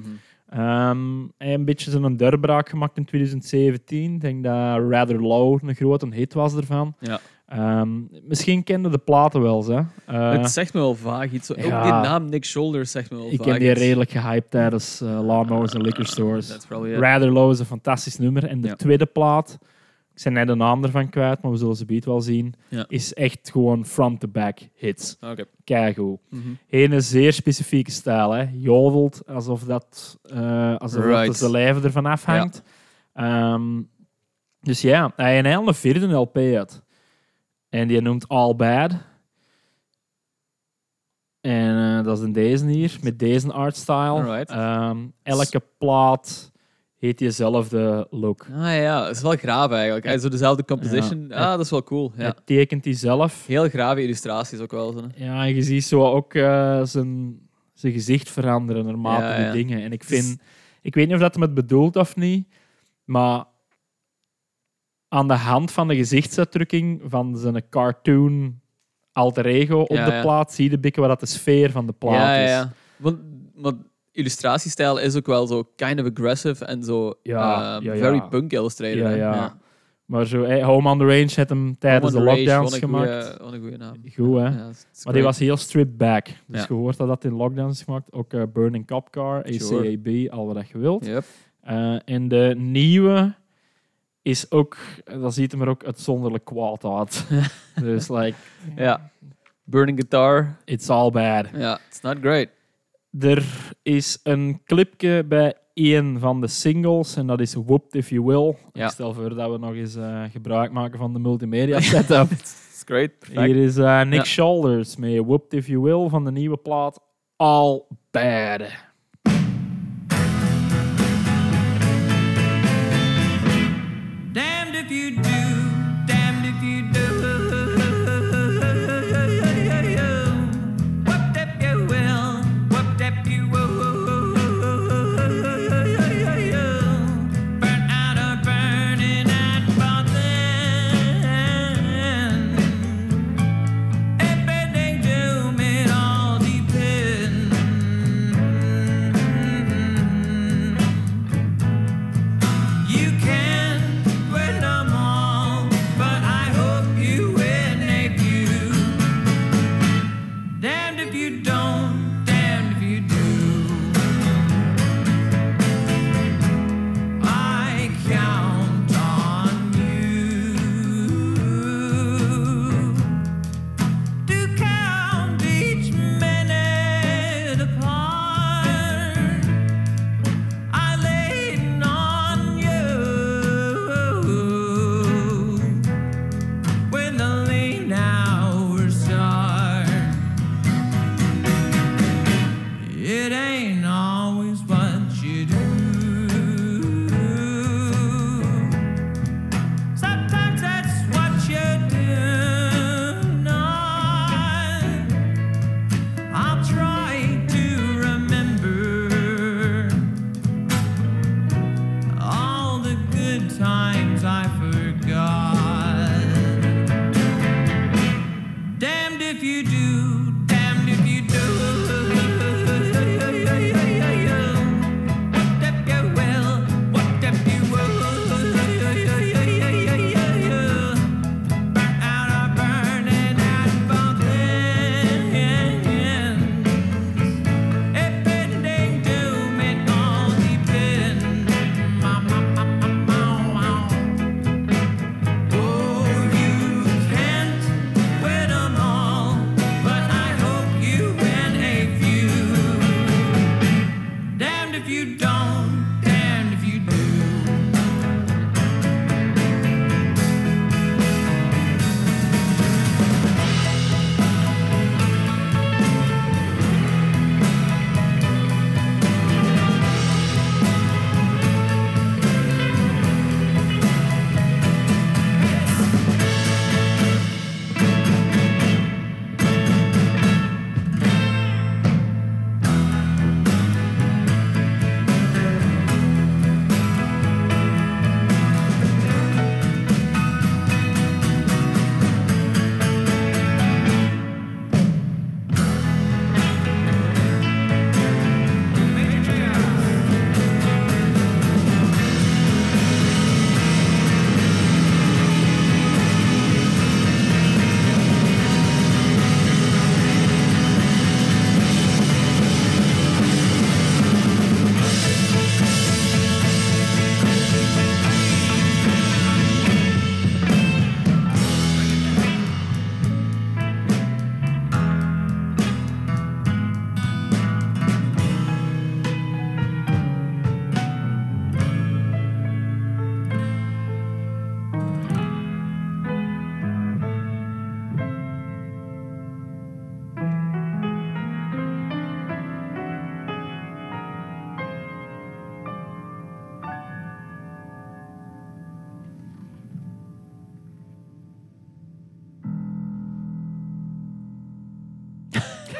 Ehm, hij heeft een beetje zo'n doorbraak gemaakt in 2017. Ik denk dat Rather Low een grote hit was ervan. Ja. Ehm, misschien kende de platen wel, hè. Eh, het zegt me wel vaag iets. Ook ja. die naam Nick Shoulders zegt me wel ik vaag ken die iets. redelijk gehyped tijdens uh, Lawnmowers en Liquor Stores. That's probably it. Rather Low is een fantastisch nummer. En de Ja. tweede plaat, ik zijn net de naam ervan kwijt, maar we zullen ze beet wel zien, Ja. is echt gewoon front-to-back hits. Oké. Keigoed. Mhm. Een zeer specifieke stijl, hè. Jodelt alsof dat, eh alsof Right. dat de lijf ervan afhangt. Ehm, dus ja, hij heeft een vierde LP uit. En die noemt All Bad. En eh, dat is in deze hier, met deze artstyle. Ehm, elke plaat heet diezelfde look. Ah ja, het is wel graaf eigenlijk. Hij zo dezelfde composition. Ja. Ah, dat is wel cool. Ja. Hij tekent die zelf. Heel grave illustraties ook wel. Zo, hè. Ja, en je ziet zo ook eh, zijn, zijn gezicht veranderen naarmate Ja, die ja. dingen. En ik vind, ik weet niet of dat hem het bedoelt of niet, maar aan de hand van de gezichtsuitdrukking van zijn cartoon alter ego op Ja, de ja. plaat, zie je een beetje wat dat de sfeer van de plaat Ja, ja, is. ja. Want, want illustratiestijl is ook wel zo kind of aggressive en zo Ja, ja, ja. very punk illustrated. Ja. Maar zo, hey, Home on the Range had hem tijdens de lockdowns gemaakt. goeie- Wat een goede naam. Goed, hè? Maar die was heel stripped back. Dus je hoort dat dat in lockdowns is gemaakt. Ook eh, Burning Cop Car, Sure. ACAB, al wat je wilt. Yep. Eh, en de nieuwe is ook, dat ziet hem er ook uitzonderlijk kwaad uit. dus like, Ja. Burning Guitar. it's all bad. Ja, it's not great. Er is een clipje bij één van de singles en dat is Whooped If You Will. Ja. Ik stel voor dat we nog eens eh, gebruik maken van de multimedia setup. It's great. Perfect. Hier is eh, Nick Ja. Shoulders met Whooped If You Will van de nieuwe plaat All Bad. You do,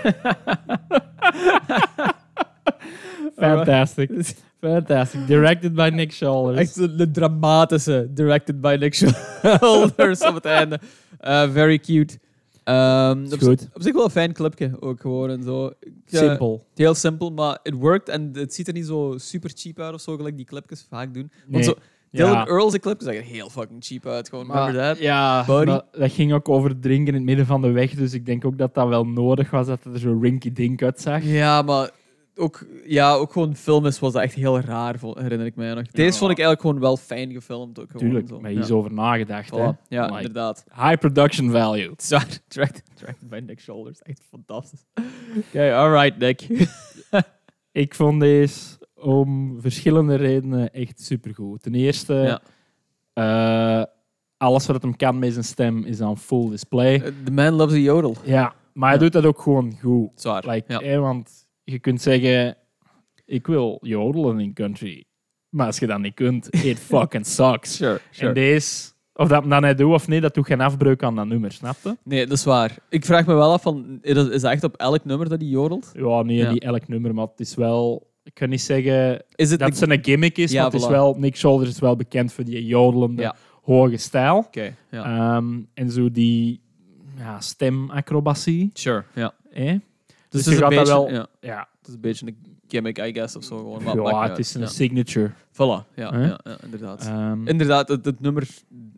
Fantastic. Fantastic. Directed by Nick Shoulders. Echt de, dramatische, directed by Nick Shoulders op het einde. Eh, very cute. Ehm, op, goed. op zich wel een fijn clipje ook gewoon en zo. Eh, Simpel. Heel simpel, maar it worked en het ziet er niet zo super cheap uit of zo, gelijk die clipjes vaak doen. Want Nee. zo, Dylan Ja. Earl's clipjes zag er heel fucking cheap uit. Gewoon, remember that? Ja, Buddy? maar dat ging ook over drinken in het midden van de weg. Dus ik denk ook dat dat wel nodig was, dat het er zo rinky-dink uitzag. Ja, maar ook, ja, ook gewoon films was dat echt heel raar, herinner ik mij nog. Deze Ja. vond ik eigenlijk gewoon wel fijn gefilmd. Ook gewoon Tuurlijk, zo. maar hier ja. is over nagedacht. Hè. Ja, Like, inderdaad. high production value. Zwaar. Directed, directed by Nick Shoulders. Echt fantastisch. Oké, alright, Nick. Ik vond deze om verschillende redenen echt supergoed. Ten eerste, Ja. eh, alles wat hem kan met zijn stem is aan full display. The man loves a yodel. Ja, maar hij Ja. doet dat ook gewoon goed. Zwaar. Like, ja. want je kunt zeggen, ik wil jodelen in country. Maar als je dat niet kunt, it fucking sucks. Sure, sure. En deze, of dat dan hij doet of niet, dat doet geen afbreuk aan dat nummer, snap je? Nee, dat is waar. Ik vraag me wel af, van, is dat is dat echt op elk nummer dat hij jodelt? Ja, nee, Ja. niet elk nummer, maar het is wel... Ik kan niet zeggen Is het dat het een gimmick is, Ja, maar het is wel... Nick Shoulders is wel bekend voor die jodelende, Ja. hoge stijl. Ja. Ehm, en zo die ja, stemacrobatie. sure, ja. Hè? Dus, je is een gaat dat beetje, wel... Ja, het is een beetje een gimmick, I guess, of zo. Gewoon. Maar ja, het is een Ja. signature. Voilà, ja, ja, ja, inderdaad. Ehm, Inderdaad, het, het nummer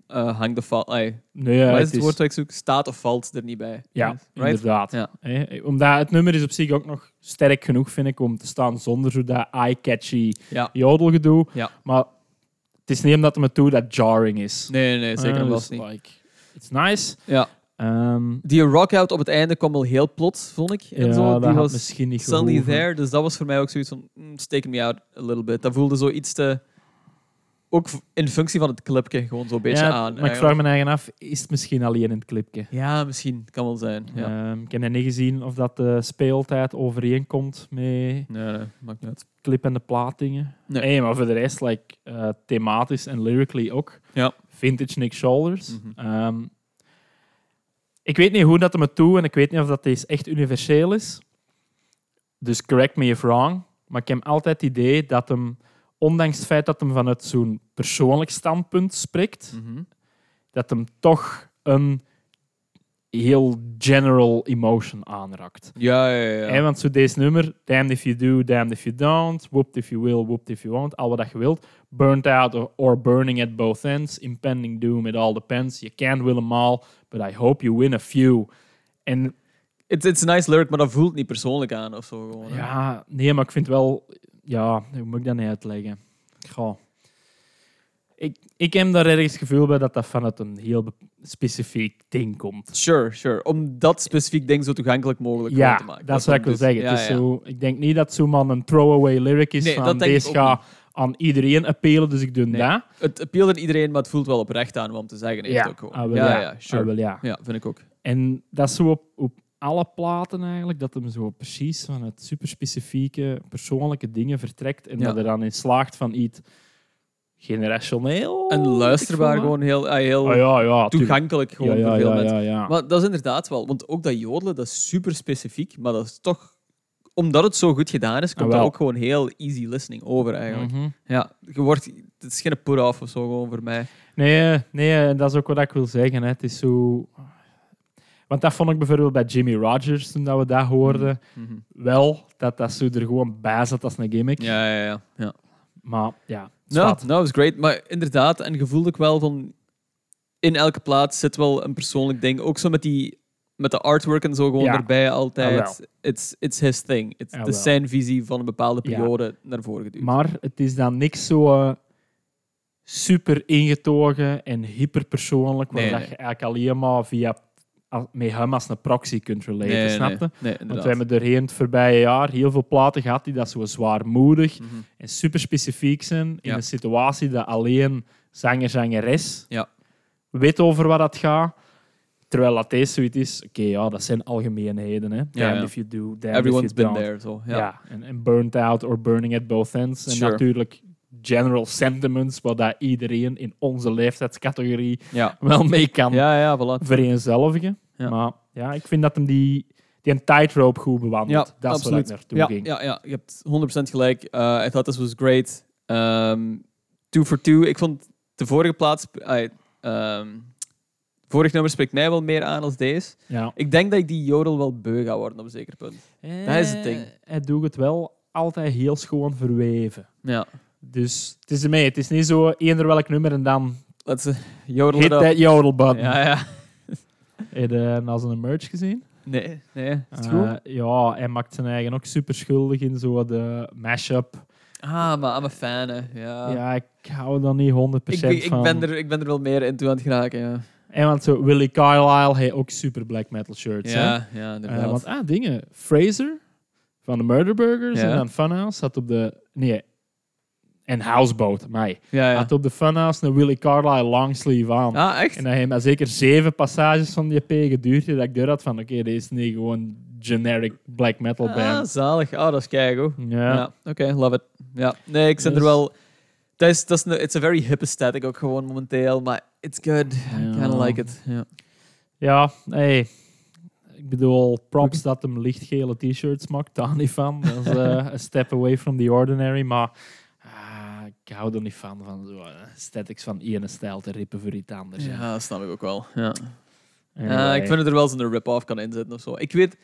eh, hangt of valt... nee, is het woord dat ik zoek? Staat of valt er niet bij. Ja, Right? inderdaad. Ja. Hè? Omdat het nummer is op zich ook nog sterk genoeg, vind ik, om te staan zonder zo dat eye-catchy Ja. jodelgedoe. Ja. Maar het is niet omdat het me toe dat jarring is. Nee, nee, nee, zeker dus, niet. Like, it's nice. Ja. Ehm, Die rock-out op het einde kwam wel heel plots, vond ik. En ja, zo. dat Die was misschien niet suddenly gehoeven. there. Dus dat was voor mij ook zoiets van, mm, taking me out a little bit. Dat voelde zo iets te... Ook in functie van het clipje gewoon zo'n beetje Ja, aan. Maar ik vraag me eigen af, is het misschien alleen in het clipje? Ja, misschien. Kan wel zijn. Ja. Ehm, ik heb niet gezien of dat de speeltijd overeenkomt met Nee, nee, maakt niet uit. clip en de plaatdingen. Nee. Nee, maar voor de rest, like, eh, thematisch en lyrically ook. Ja. Vintage Nick Shoulders. Mhm. Ehm, ik weet niet hoe dat me toe en ik weet niet of dat deze echt universeel is. Dus correct me if wrong. Maar ik heb altijd het idee dat hem, ondanks het feit dat hem vanuit zo'n persoonlijk standpunt spreekt, Mhm. dat hem toch een heel general emotion aanraakt. Ja, ja, ja. Hè, want zo deze nummer, damned if you do, damned if you don't, whooped if you will, whooped if you won't, al wat je wilt, burnt out or, burning at both ends, impending doom, it all depends, you can't will them all, but I hope you win a few. En It's, it's a nice lyric, maar dat voelt niet persoonlijk aan of zo. Gewoon, hè. ja, nee, maar ik vind wel, ja, hoe moet ik dat niet uitleggen? Goh. Ik, ik heb daar ergens het gevoel bij dat dat vanuit een heel be- specifiek ding komt. Sure, sure. Om dat specifiek ding zo toegankelijk mogelijk Ja, te maken. dat is wat ik wil dus- zeggen. ja, het is ja. Zo, ik denk niet dat zo'n een throwaway lyric is Nee, van dat denk ik deze ook gaat aan iedereen appelen, dus ik doe Nee. dat. Het appeelt aan iedereen, maar het voelt wel oprecht aan om te zeggen. Ja, ook gewoon. ah, wel ja, ja. ja, sure. Ah, wel ja. Ja, vind ik ook. En dat is zo op, op alle platen eigenlijk, dat hem zo precies van het superspecifieke persoonlijke dingen vertrekt en Ja. dat er dan in slaagt van iets generationeel. En luisterbaar gewoon heel, ah, heel. Ah, ja, ja, toegankelijk gewoon voor veel mensen. Maar dat is inderdaad wel, want ook dat jodelen, dat is super specifiek, maar dat is toch, omdat het zo goed gedaan is, komt Ah, dat wel. ook gewoon heel easy listening over eigenlijk. Mhm. Ja, je wordt, het is geen put-off of zo gewoon voor mij. Nee, eh, nee, eh, dat is ook wat ik wil zeggen. Hè. Het is zo... Want dat vond ik bijvoorbeeld bij Jimmy Rogers, toen dat we dat hoorden, Mhm. wel, dat dat zo er gewoon bij zat als een gimmick. Ja, ja, ja. ja. Maar ja, Nou, dat was great. Maar inderdaad, en je voelde ook wel van... In elke plaats zit wel een persoonlijk ding. Ook zo met, die, met de artwork en zo gewoon Ja. erbij Ah, altijd. it's, it's his thing. Ah, het is zijn visie van een bepaalde periode naar voren geduwd. Maar het is dan niks zo eh, super ingetogen en hyperpersoonlijk, waar Nee, je eigenlijk alleen maar via met hem als een proxy kunt relaten, nee, snap nee, je? nee, Want we hebben doorheen het voorbije jaar heel veel platen gehad die dat zo zwaarmoedig Mhm. en super specifiek zijn in een situatie dat alleen zanger, zangeres Ja. weet over wat dat gaat. Terwijl dat deze zoiets is, oké, ja, dat zijn algemeenheden. Hè. Damned ja. if you do, damned Everyone's if you been there. Zo. Ja. En, burnt out or burning at both ends. En Sure. natuurlijk general sentiments, waar dat iedereen in onze leeftijdscategorie wel mee kan ja, ja, voilà. vereenzelvigen. Ja. Maar ja, ik vind dat hem die, die een tightrope goed bewandeld. Ja, dat is waar ik absoluut. naartoe ja, ging. Ja, ja, je hebt 100% gelijk. Uh, I thought this was great. Um, two for two. Ik vond de vorige plaats... Uh, um, vorig nummer spreekt mij wel meer aan als deze. Ja. Ik denk dat ik die jodel wel beu ga worden op een zeker punt. Dat is het ding. Eh, Hij doet het wel altijd heel schoon verweven. Ja. Dus het is ermee. Het is niet zo eender welk nummer en dan Let's uh, jodel hit that yodel button. Ja, ja. Heb je uh, als een merch gezien? Nee, nee. Is het Eh, goed? ja, hij maakt zijn eigen ook super schuldig in zo de mashup. Ah, maar I'm a fan, hè. Ja. Ja, ik hou er niet 100% ik, ben- ik, van. ben er, ik ben er wel meer in toe aan het geraken, ja. En want zo Willie Carlisle heeft ook super black metal shirts. hè? Ja, ja, Eh, want ah, dingen. Fraser van de Murder Burgers Ja. en dan Funhouse had op de. Nee. En Houseboat, mij. ja, ja. Had op de Funhouse een Willie Carlisle longsleeve aan. Ah, echt? En dat heeft maar zeker zeven passages van die EP geduurd. Dat ik door had van, oké, deze is niet gewoon generic black metal Ah, band. zalig. Oh, dat is keigoed. Ja. Ja, oké, love it. Ja, nee, ik zit er Dus- wel... Dat is, dat is een, it's a very hip aesthetic ook gewoon momenteel, maar it's good. I kind of like it. Ja. Ja, hey. Ik bedoel, props dat hem lichtgele t-shirts maakt, daar niet van. Dat is eh, een step away from the ordinary, maar ah, ik hou er niet van, van zo eh, aesthetics van ene stijl te rippen voor iets anders. ja, dat snap ik ook wel. Ja. Anyway. Ja, ik vind dat er wel zo'n rip-off kan inzetten of zo. Ik weet...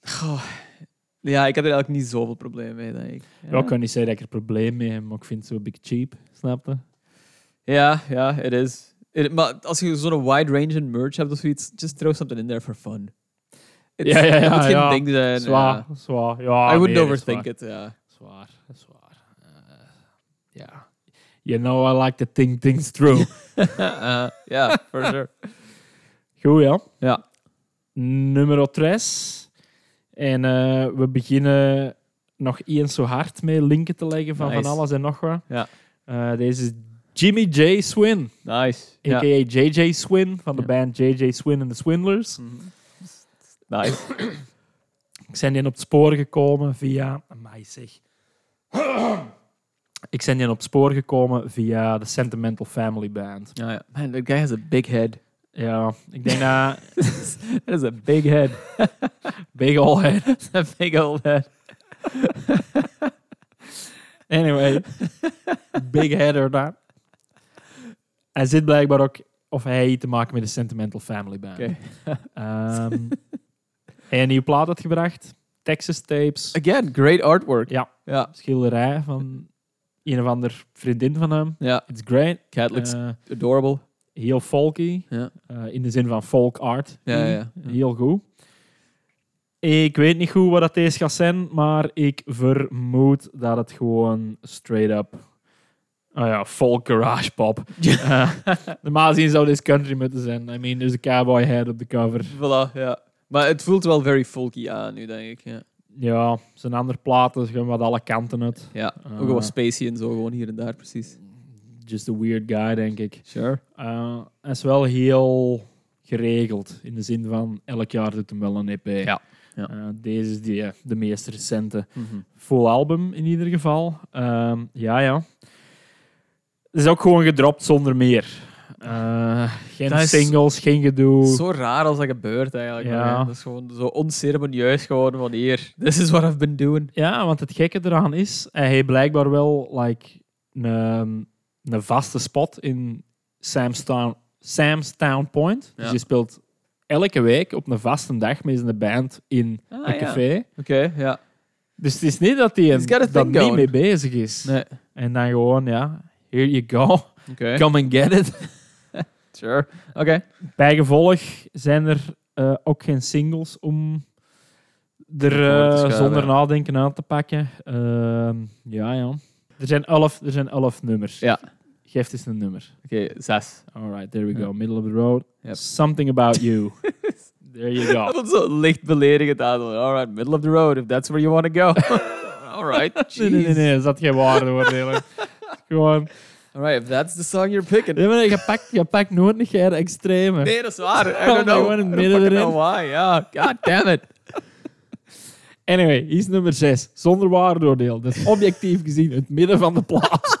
Goh. Ja, ik heb er eigenlijk niet zoveel problemen mee, denk ik. Ja, ik kan niet zeggen dat ik er een probleem mee heb, maar ik vind het zo big cheap, snap je? Ja, ja, it is. It- maar als je zo'n wide range in merch hebt of zoiets, just throw something in there for fun. It's- Ja, ja, ja, Het moet geen ja. ding zijn. Zwaar, ja. zwaar. Ja, I wouldn't nee, overthink it, ja. Zwaar, zwaar. Eh, Ja. You know I like to think things through. Uh, Ja, for sure. Goed, ja. Ja. Nummer 3. En eh, we beginnen nog eens zo hard mee linken te leggen van Nice. van alles en nog wat. Ja. Eh, deze is Jimmy J. Swin, Nice. A.k.a. JJ Swin van de Ja. band JJ Swin and the Swindlers. Mhm. Nice. Ik ben die op het spoor gekomen via... Amai zeg. Ik ben die op het spoor gekomen via de Sentimental Family Band. Ja, ja. Man, that guy has a big head. Ja, ik denk dat... That is a big head. Big old head. a big old head. Anyway, big head or daar. Hij zit blijkbaar ook, of hij te maken met de Sentimental Family Band. Oké. Ehm, hij een nieuwe plaat had gebracht. Texas Tapes. Again, great artwork. Ja, Ja. schilderij van een of ander vriendin van hem. Ja. It's great. Cat looks Eh, adorable. heel folky. Ja. eh, in de zin van folk art. Ja, ja, ja. Heel goed. Ik weet niet goed wat dat deze gaat zijn, maar ik vermoed dat het gewoon straight up oh ja, folk garage pop. Eh, normaal gezien zou dit country moeten zijn. I mean, there's a cowboy head op de cover. Voilà, ja. Maar het voelt wel very folky aan nu, denk ik. Ja. Ja, zijn andere platen gaan wat alle kanten uit. Ja, Ah. ook wel spacey en zo, gewoon hier en daar, precies. Just a weird guy, denk ik. Sure. Eh, hij is wel heel geregeld. In de zin van, elk jaar doet hem wel een EP. Ja, ja. Eh, deze is die, eh, de meest recente. Mhm. Full album in ieder geval. Ehm, ja, ja. Het is ook gewoon gedropt zonder meer. Eh, geen is singles, geen gedoe. Zo raar als dat gebeurt eigenlijk. Ja. Dat is gewoon zo onceremonieus geworden van hier. This is what I've been doing. Ja, want het gekke eraan is, hij heeft blijkbaar wel like, een, een vaste spot in Sam's Town, Sam's Town Point. Dus Ja. je speelt elke week op een vaste dag met zijn band in Ah, een ja. café. Oké, ja. Dus het is niet dat hij er niet mee bezig is. Nee. En dan gewoon, ja, here you go, Oké. come and get it. Sure. Oké. Bijgevolg zijn er eh, ook geen singles om er eh, zonder nadenken aan te pakken. Ehm, ja, ja. Er zijn elf, er zijn elf nummers. Ja. Geef eens een nummer. Oké, zes. Alright, there we go. Middle of the road. Yep. Something about you. there you Dat go. was zo licht beledigend aan. Alright, middle of the road, if that's where you want to go. Alright, Nee, nee, nee, nee, er zat geen waardeoordelen. Gewoon. Alright, if that's the song you're picking. Ja, maar je pakt, je pakt nooit geen extreme. Nee, dat is waar. I don't know. gewoon het I don't midden erin. know why. Ja, god damn it. Anyway, hier is nummer 6. Zonder waardeoordeel. Dat is objectief gezien het midden van de plaat.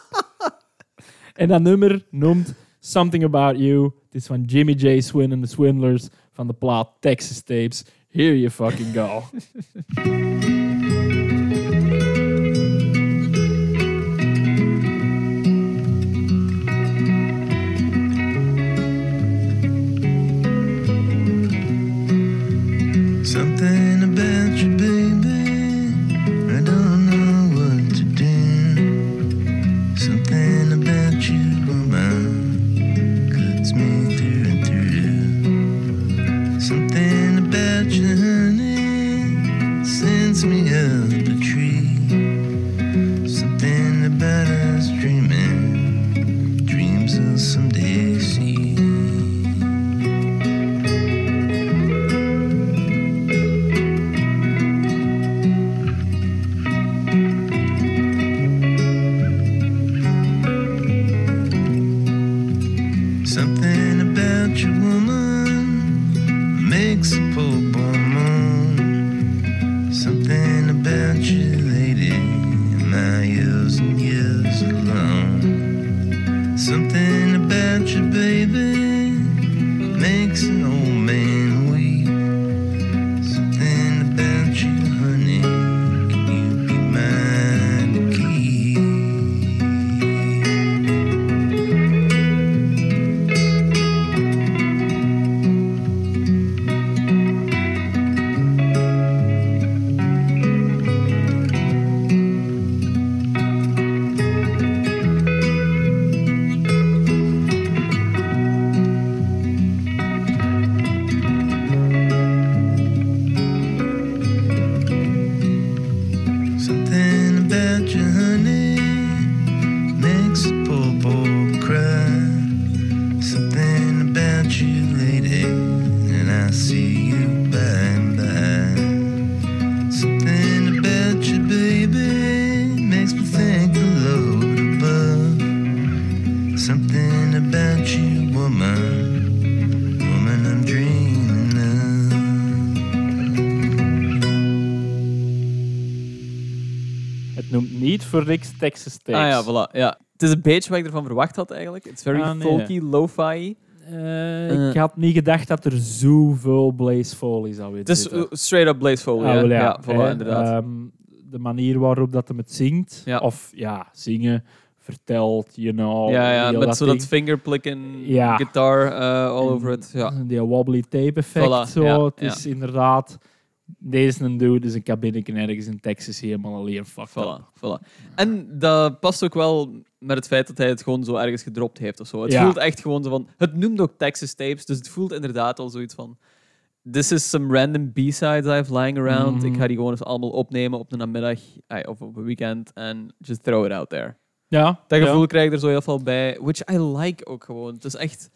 en dat nummer noemt Something About You. Het is van Jimmy J. Swin and the Swindlers van de plaat Texas Tapes. Here you fucking go. Something voor niks Texas Takes. Ah ja, voilà. Ja. Het is een beetje wat ik ervan verwacht had eigenlijk. It's very Ah, nee. folky, lo-fi. Eh, ik had niet gedacht dat er zoveel Blaze Foley zou Het is zitten. uh, straight up Blaze Foley. Ah, ja. ja, voilà, hè. inderdaad. Ehm, de manier waarop dat hem het zingt, Ja. of ja, zingen, vertelt, you know. ja, ja, met zo dat fingerplikken, Ja. guitar all over it. Ja. Die wobbly tape effect. Voilà, zo. ja, het is inderdaad... Deze een dude is een kabinetje ergens in Texas helemaal alleen fucked up. Voilà, voilà. En dat past ook wel met het feit dat hij het gewoon zo ergens gedropt heeft of zo. Het Ja. voelt echt gewoon zo van... Het noemt ook Texas Tapes, dus het voelt inderdaad al zoiets van... This is some random B-sides I have lying around. Mhm. Ik ga die gewoon eens allemaal opnemen op een namiddag of op een weekend en just throw it out there. Ja, Dat ja. gevoel krijg ik er zo heel veel bij, which I like ook gewoon. Het is echt...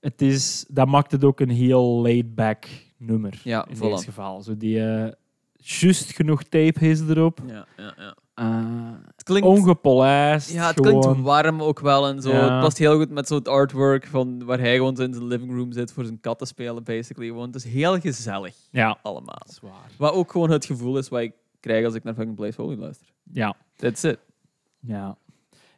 Het is, dat maakt het ook een heel laid-back nummer. Ja, in voilà. dit geval. Zo die, eh, juist genoeg tape is erop. Ja, ja, ja. Eh, Het klinkt... ongepolijst. Ja, het gewoon. klinkt warm ook wel en zo. Ja. Het past heel goed met zo'n artwork van waar hij gewoon zo in zijn living room zit voor zijn kat te spelen, basically. Gewoon, het is heel gezellig, Ja, allemaal. zwaar. Wat ook gewoon het gevoel is wat ik krijg als ik naar fucking Blaze Foley luister. Ja, That's it. ja.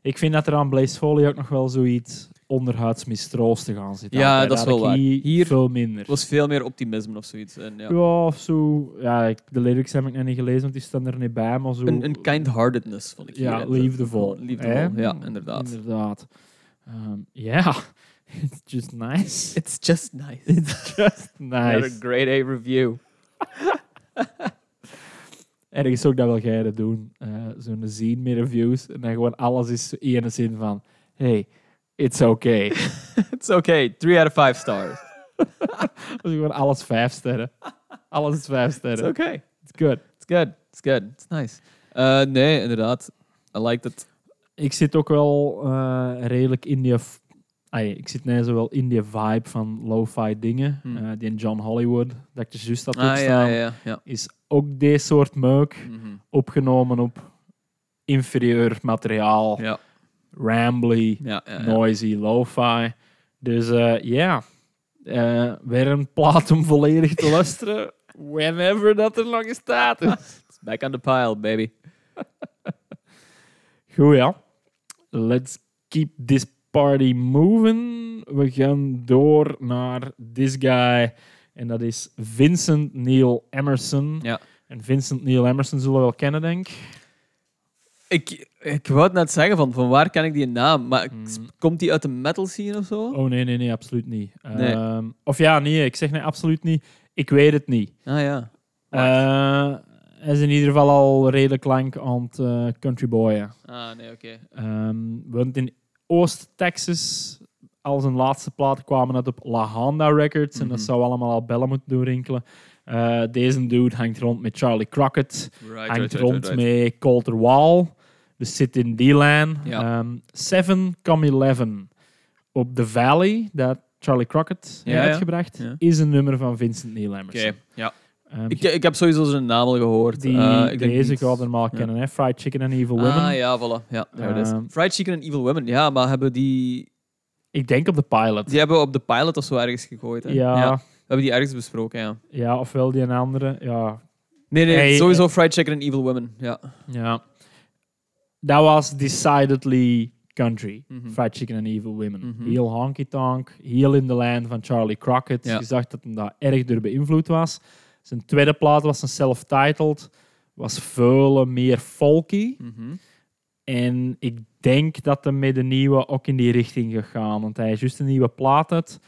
Ik vind dat er aan Blaze Foley ook nog wel zoiets onderhuids mistroostig aan zit. Ja, Altijd. dat is wel waar. Hier, Hier veel minder. Het was veel meer optimisme of zoiets. En, ja. Ja, of zo. Ja, ik, de lyrics heb ik nog niet gelezen, want die staan er niet bij. Maar zo, Een, een kind-heartedness, vond ik. ja, liefdevol. Liefdevol, ja, inderdaad. Inderdaad. Ehm, Ja, it's just nice. It's just nice. It's just Not a nice. great A review. Ergens ik dat wel geiden doen. eh, Zo'n zine met reviews. En dan gewoon alles is ene zin van... Hey, it's okay. It's okay. Three out of five stars. dus gewoon alles vijf sterren. Alles is vijf It's sterren. okay. It's good. It's good. It's good. It's nice. Uh, nee, inderdaad. I liked it. Ik zit ook wel eh, redelijk in die... f- Ai, ik zit net zo wel in die vibe van lo-fi dingen. Hmm. Eh, die in John Hollywood, dat ik er juist had Ah, ja, opstaan, ja, ja. is ook deze soort meuk Mhm. opgenomen op inferieur materiaal. Ja, Rambly, ja, ja. ja. noisy, lo-fi. Dus eh, ja, Eh, weer een plaat om volledig te luisteren. Whenever dat er nog in staat is. It's back on the pile, baby. Goed ja. Let's keep this party moving. We gaan door naar this guy En dat is Vincent Neil Emerson. Ja. En Vincent Neil Emerson zullen we wel kennen, denk ik. Ik, ik wou het net zeggen, van, van waar ken ik die naam? Maar Hmm. komt die uit de metal scene of zo? Oh nee, nee, nee, absoluut niet. Nee. Ehm, of ja, nee, ik zeg nee, absoluut niet. Ik weet het niet. Ah ja. Eh, hij is in ieder geval al redelijk lang aan het eh, country boyen. Ah, nee, oké. Ehm woont in Oost-Texas. Al zijn laatste platen kwamen uit op La Honda Records. En dat Mhm. zou allemaal al bellen moeten doorinkelen. Eh, deze dude hangt rond met Charlie Crockett. Right, hangt right, right, rond met Colter Wall. Dus zit in die lijn. Ja. Ehm, Seven Come Eleven. Op The Valley, dat Charlie Crockett heeft Ja, uitgebracht, Ja. is een nummer van Vincent Neil Oké, ja. Ehm, Ik, ik heb sowieso zijn naam al gehoord. die, Eh, ik deze gaat normaal kennen, hè? Fried Chicken and Evil Women. Ah ja, voilà. Ja, it is. Ehm, Fried Chicken en Evil Women. Ja, maar hebben die... Ik denk op de pilot. Die hebben we op de pilot of zo ergens gegooid. Hè? ja, We hebben die ergens besproken, ja. ja, ofwel die een andere. Ja, Nee, nee, Hey, sowieso Fried Chicken en Evil Women. Ja. ja. Dat was decidedly country. Mhm. Fried Chicken and Evil Women. Mhm. Heel honky-tonk, heel in de lijn van Charlie Crockett. Ja. Je zag dat hem daar erg door beïnvloed was. Zijn tweede plaat was een self-titled. Was veel meer folky. Mhm. En ik denk dat hij met de nieuwe ook in die richting gaat gaan. Want hij is juist een nieuwe plaat uit.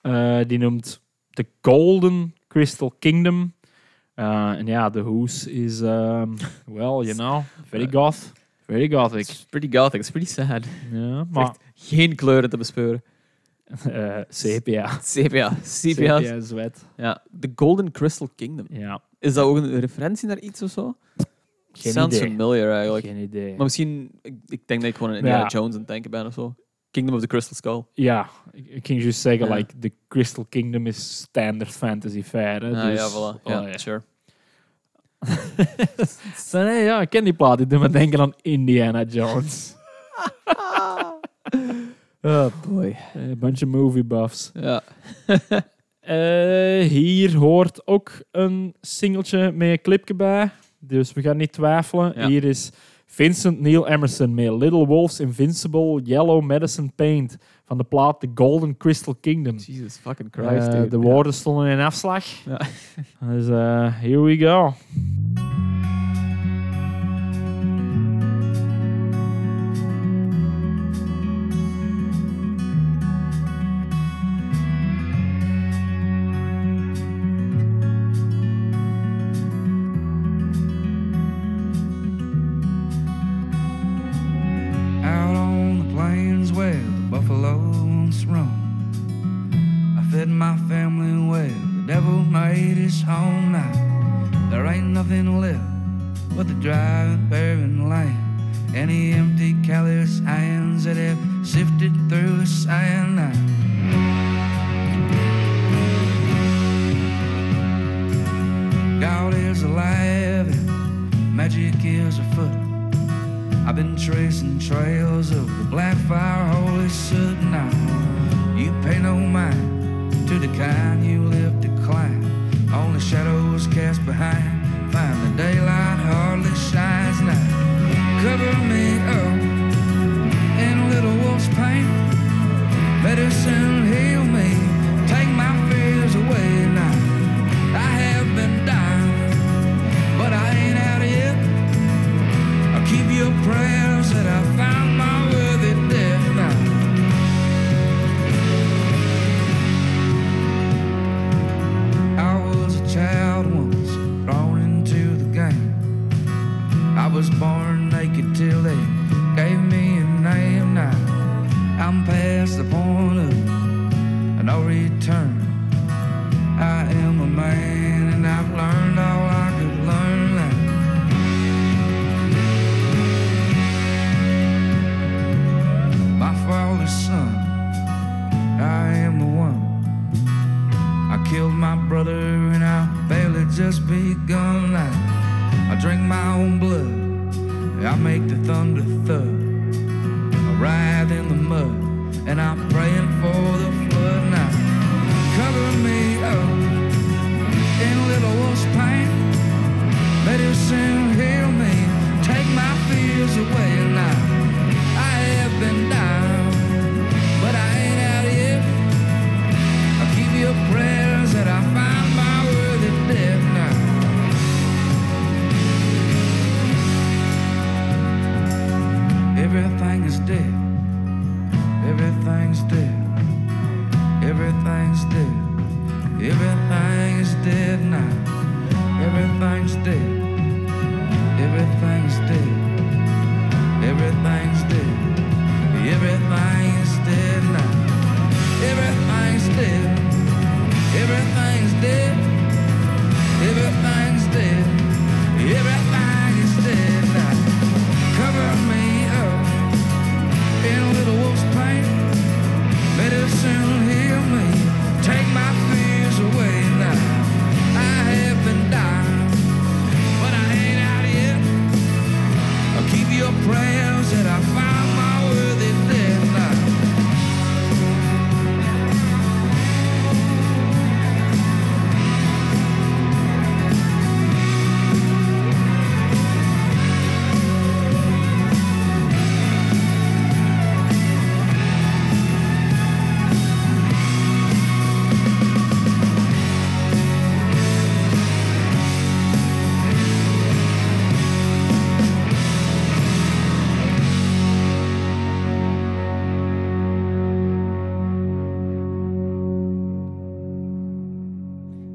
Eh, die noemt The Golden Crystal Kingdom. Eh, en ja, de hoes is, um, well, you know, very goth. Very gothic. It's pretty gothic. It's pretty sad. Ja, maar Echt geen kleuren te bespeuren. eh, sepia. Sepia. Sepia. Sepia is wet. Ja. The Golden Crystal Kingdom. Ja, Is dat ook een referentie naar iets of zo? geen Sounds idee. familiar eigenlijk. Geen idee. Maar misschien, ik, ik denk dat ik gewoon aan Indiana Ja. Jones aan het denken ben of zo. Kingdom of the Crystal Skull. Ja, ik, ging juist zeggen, Ja. like, the Crystal Kingdom is standard fantasy hè, Ah, dus, ja, voilà. Oh, ja. sure. Zo, nee, ja, ik ken die plaat. Die doet me denken aan Indiana Jones. Oh boy. Een bunch of movie buffs. Ja. Eh, hier hoort ook een singeltje met een clipje bij. Dus we gaan niet twijfelen. Ja. Hier is Vincent Neil Emerson met Little Wolf's Invincible Yellow Medicine Paint van de plaat The Golden Crystal Kingdom. Jesus fucking Eh, Christ, dude. de woorden stonden in afslag. Ja. Dus eh, here we go.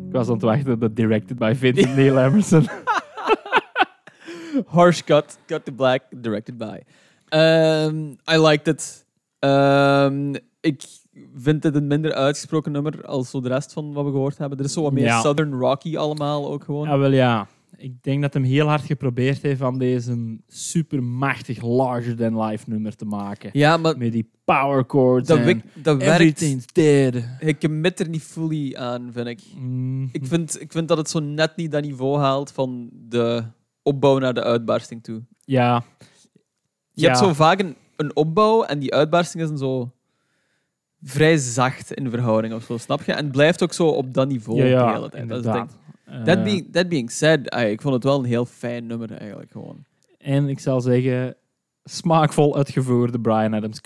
Ik was aan het wachten de directed by Vincent Neil Emerson. Harsh cut, cut to black, directed by. Um, I liked it. Um, ik vind het een minder uitgesproken nummer als zo de rest van wat we gehoord hebben. Er is zo wat meer Ja. Southern Rocky allemaal ook gewoon. Ja, wel ja. Ik denk dat hem heel hard geprobeerd heeft om deze een supermachtig larger-than-life nummer te maken. Ja, maar Met die power chords dat, en dat werkt. everything's dead. Ik commit er niet fully aan, vind ik. Mm, Ik vind, ik vind dat het zo net niet dat niveau haalt van de opbouw naar de uitbarsting toe. ja. Je hebt zo vaak een, een opbouw en die uitbarsting is dan zo vrij zacht in verhouding of zo, snap je? En blijft ook zo op dat niveau Ja, de hele tijd. Dat is inderdaad. Eh, That being, that being said, ik vond het wel een heel fijn nummer eigenlijk gewoon. En ik zal zeggen, smaakvol uitgevoerde Brian Adams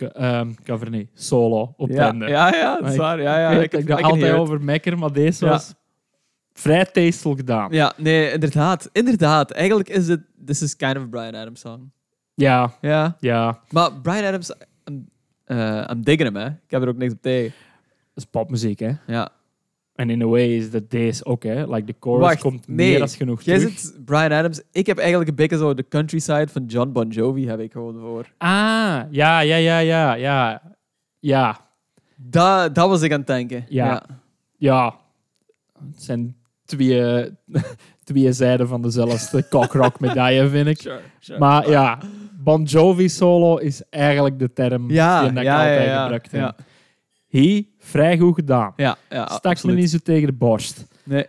cover, nee, solo op Ja, ja, ja, dat is waar. Ja, ja, ik can altijd over mekker, maar deze Ja. was vrij tasteful gedaan. Ja, nee, inderdaad. Inderdaad. Eigenlijk is het... This is kind of a Brian Adams song. Ja, Ja. ja. Maar Brian Adams... I'm, eh, I'm digging hem, hè. Ik heb er ook niks op tegen. Dat is popmuziek, hè. Ja. En in a way is dat deze ook, hè. Like, de chorus Wacht, komt nee. meer dan genoeg Jij terug. zit Brian Adams. Ik heb eigenlijk een beetje zo de countryside van John Bon Jovi heb ik gewoon voor. Ah, ja, ja, ja, ja, ja. Ja, Dat, dat was ik aan het denken. Ja. ja. Het zijn twee, twee zijden van dezelfde cockrock medaille, vind ik. Sure, sure. Maar ja, Bon Jovi solo is eigenlijk de term Ja, die ik ja, altijd ja, gebruikt heb. ja. Vrij goed gedaan. Ja, ja, Stak me niet zo tegen de borst. Nee.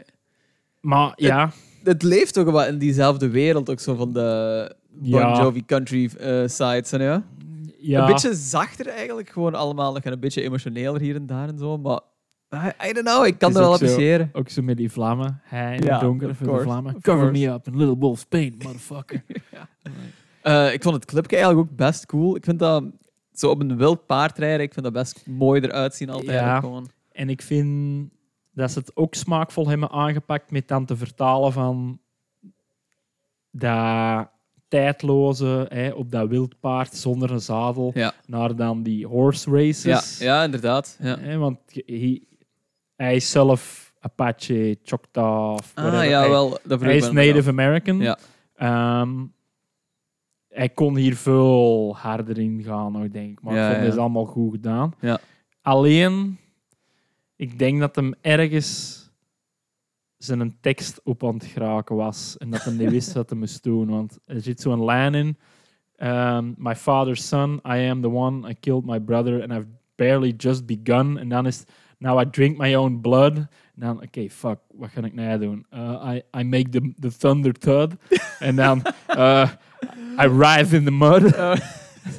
Maar ja, Het leeft ook wel in diezelfde wereld, ook zo van de Bon Ja. Jovi country eh, sides. En, ja. ja Een beetje zachter eigenlijk, gewoon allemaal nog een beetje emotioneler hier en daar en zo. Maar I, I don't know, ik kan het wel appreciëren. ook zo met die vlammen. Hij in Ja, het donker voor de vlammen. Cover me up in little wolf's paint, motherfucker. Eh, ik vond het clipje eigenlijk ook best cool. Ik vind dat zo op een wild paard rijden, ik vind dat best mooi eruit zien altijd. Ja. Gewoon. En ik vind dat ze het ook smaakvol hebben aangepakt met dan te vertalen van dat tijdloze hè, op dat wildpaard zonder een zadel Ja. naar dan die horse Ja, races. ja, inderdaad. Ja. Hè, want hij, hij is zelf Apache, Choctaw, Ah, ja, hij, wel. Dat hij is Native. American. Ja. Ehm, hij kon hier veel harder in gaan, denk ik. Maar Ja, ik vond ja. allemaal goed gedaan. Ja. Alleen, ik denk dat hem ergens zijn tekst op aan het geraken was. En dat hij niet wist wat hij moest doen. Want er zit zo'n lijn in. ehm, my father's son, I am the one, I killed my brother and I've barely just begun. En dan is now I drink my own blood. En dan, oké, fuck, wat ga ik nou doen? Uh, I, I make the, the thunder thud. en dan, uh, I writhe in the mud.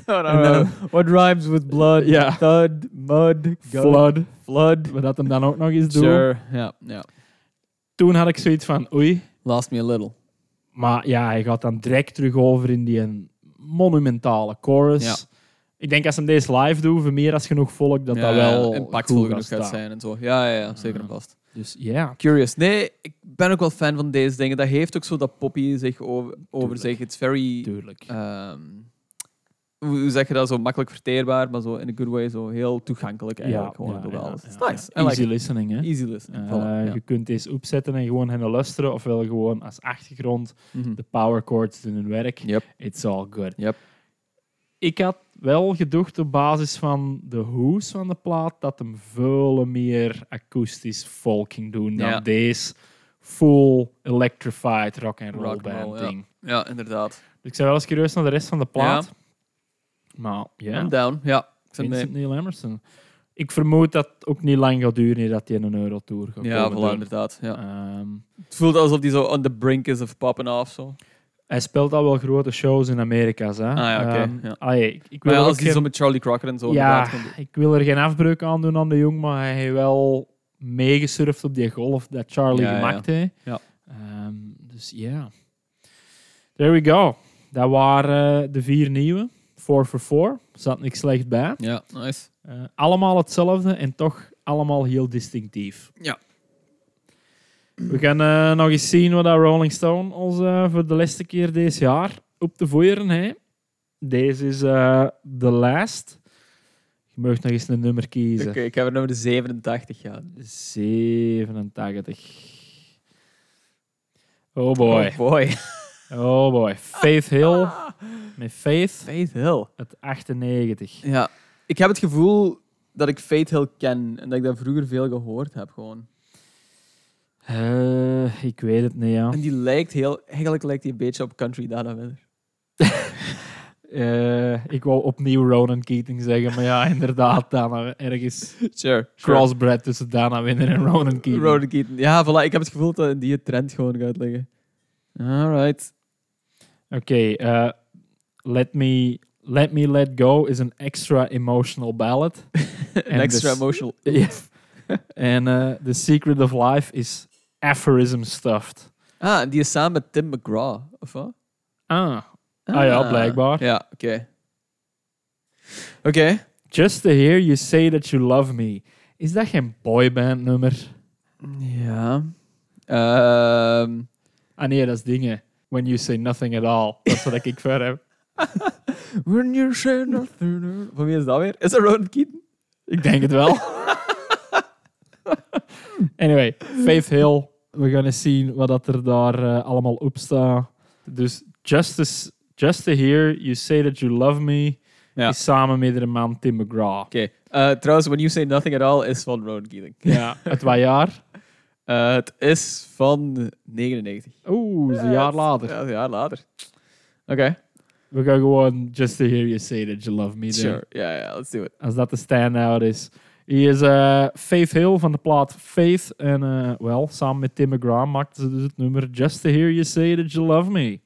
Oh, no, What rhymes with blood? Ja. Thud, mud, gun, Flood. flood. Wat dat hem dan ook nog eens doet. Sure. Ja, ja. Toen had ik zoiets van, oei. Lost me a little. Maar ja, hij gaat dan direct terug over in die een monumentale chorus. Ja. Ik denk als hem deze live doet, voor meer als genoeg volk, dat ja, dat wel impactvol genoeg gaat staan. zijn en zo. Ja, ja, ja zeker en vast. Dus ja, Curious. Nee, ik ben ook wel fan van deze dingen. Dat heeft ook zo dat poppy zich over, over zich. It's very... tuurlijk. ehm, hoe zeg je dat, zo makkelijk verteerbaar, maar zo in a good way, zo heel toegankelijk eigenlijk. Ja, gewoon door ja, alles. ja, It's nice. Like Easy listening, hè. Easy listen. Eh. Je kunt deze opzetten en gewoon hen luisteren, ofwel gewoon als achtergrond Mhm. de power chords doen hun werk. Yep. It's all good. Yep. Ik had wel gedacht op basis van de hoes van de plaat dat hem veel meer akoestisch folk ging doen dan Ja. deze full electrified rock and roll band ja. ding. Ja, inderdaad. Dus ik ben wel eens curieus naar de rest van de plaat. Maar ja, I'm down. Ja, ik Vincent. Neil Emerson. Ik vermoed dat het ook niet lang gaat duren dat hij een Eurotour gaat Ja, voilà, inderdaad. Ja. Ehm, Het voelt alsof die zo on the brink is of poppen off. Zo. Hij speelt al wel grote shows in Amerika. Hè? Ah, ja, oké, Ehm, ja. ik, ik wil Maar ja, als geen- zo met Charlie Crocker en zo ja, ik wil er geen afbreuk aan doen aan de jong, maar hij heeft wel meegesurfd op die golf dat Charlie Ja, ja, gemaakt heeft. Ja. Ehm, dus ja. There we go. Dat waren eh, de vier nieuwe. 4 for 4. Zat niks slecht bij. Ja, nice. Eh, allemaal hetzelfde en toch allemaal heel distinctief. Ja. We gaan eh, nog eens zien wat dat Rolling Stone ons eh, voor de laatste keer deze jaar op de voeren heeft. Deze is eh The Last. Je mag nog eens een nummer kiezen. Oké, ik heb er nummer 87 gaan. 87. Oh boy. Oh boy. Oh boy. Faith Hill. Met Faith. Faith Hill. Het 98. Ja, ik heb het gevoel dat ik Faith Hill ken en dat ik dat vroeger veel gehoord heb gewoon. Eh, ik weet het niet, ja. En die lijkt heel, eigenlijk lijkt die een beetje op Country Dana Winner. Eh, ik wou opnieuw Ronan Keating zeggen, maar ja, inderdaad, Dana, ergens Sure. crossbred tussen Dana Winner en Ronan Keating. Ronan Keaton. Ja, voilà. Ik heb het gevoel dat die trend gewoon gaat liggen. Alright. Oké, eh, let, me, let Me Let Go is een extra emotional ballad. Extra emotional. Ja. en eh, The Secret of Life is aphorism stuffed. Ah, die is samen met Tim McGraw, of wat? Ah, Ah ja, blijkbaar. Ja, oké. Oké. Just to Hear You Say That You Love Me. Is dat geen boyband nummer? Ja. Ehm, Ah nee, dat is dingen. When You Say Nothing At All. Dat is wat ik voor heb. when you say nothing. Van wie is dat weer? Is dat Ronan Keaton? Ik denk het wel. anyway, Faith Hill. We gaan eens zien wat dat er daar eh, allemaal op staat. Dus just to, s- just to Hear You Say That You Love Me Ja. is samen met de man Tim McGraw. Oké. Eh, trouwens, When You Say Nothing At All is van Keating. Ja, het wat jaar? Eh, het is van 99. Oeh, is een jaar later. Ja, een jaar later. Oké. We gaan gewoon Just to Hear You Say That You Love Me. Sure. Ja, ja, let's do it. Als dat de standout is. Hier is eh, Faith Hill van de plaat Faith. En eh, wel, samen met Tim McGraw maakten ze dus het nummer Just to Hear You Say That You Love Me.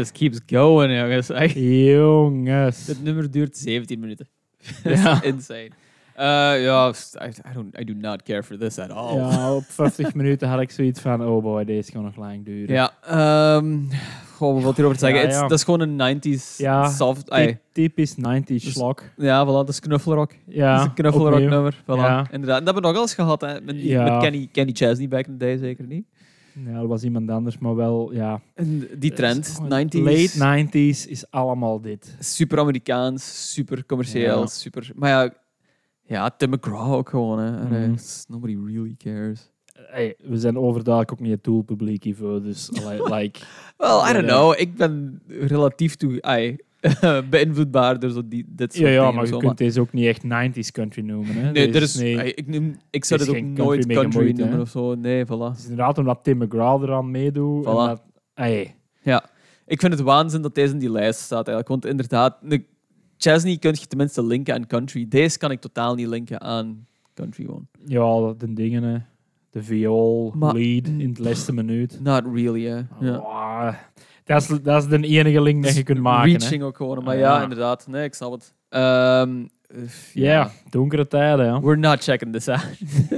Just keeps going, jongens. Echt. Jongens. Dit nummer duurt 17 minuten. Ja. Insane. Uh, ja, I, don't, I do not care for this at all. Ja, op 50 minuten had ik zoiets van, oh boy, deze kan nog lang duren. Ja, ehm goh, wat hierover te zeggen? Ja, It's- ja. Dat is gewoon een 90s Ja, soft... Typisch 90s Dus- slok. ja, voilà, dat is knuffelrock. Ja, dat is een knuffelrock nummer. Voilà. Ja. Inderdaad. En dat hebben we nog eens gehad, hè. Met, die- Ja. met Kenny, Kenny Chesney back in the day, zeker niet. Ja, dat was iemand anders, maar wel, ja. En die trend, Gewoon 90s. Late 90s is allemaal dit. super Amerikaans, super commercieel, Ja. super... Maar ja, ja, Tim McGraw ook gewoon, hè. Mhm. Nobody really cares. Hey, we zijn overduidelijk ook niet het doelpubliek hiervoor, dus like... Well, I don't know. Ik ben relatief toe... beïnvloedbaar door zo die, dit soort Ja, ja, dingen maar je zo, kunt deze ook niet echt 90s country noemen. Hè. Nee, er is, nee. ik, noem, ik zou dit ook nooit country noemen hè. of zo. Nee, voilà. Het is inderdaad omdat Tim McGraw eraan meedoet. en dat- Ja, ik vind het waanzin dat deze in die lijst staat eigenlijk. Want inderdaad, de Chesney kun je tenminste linken aan country. Deze kan ik totaal niet linken aan country gewoon. ja, de dingen, hè. De viool, Maar- lead in het laatste minuut. Not really, hè. Wow. Dat, is, dat is de enige link dat je kunt maken. hè. Reaching ook gewoon. Maar ja, Ja. inderdaad. Nee, ik snap het. Ehm, eh, Ja, donkere tijden. Ja. We're not checking this out.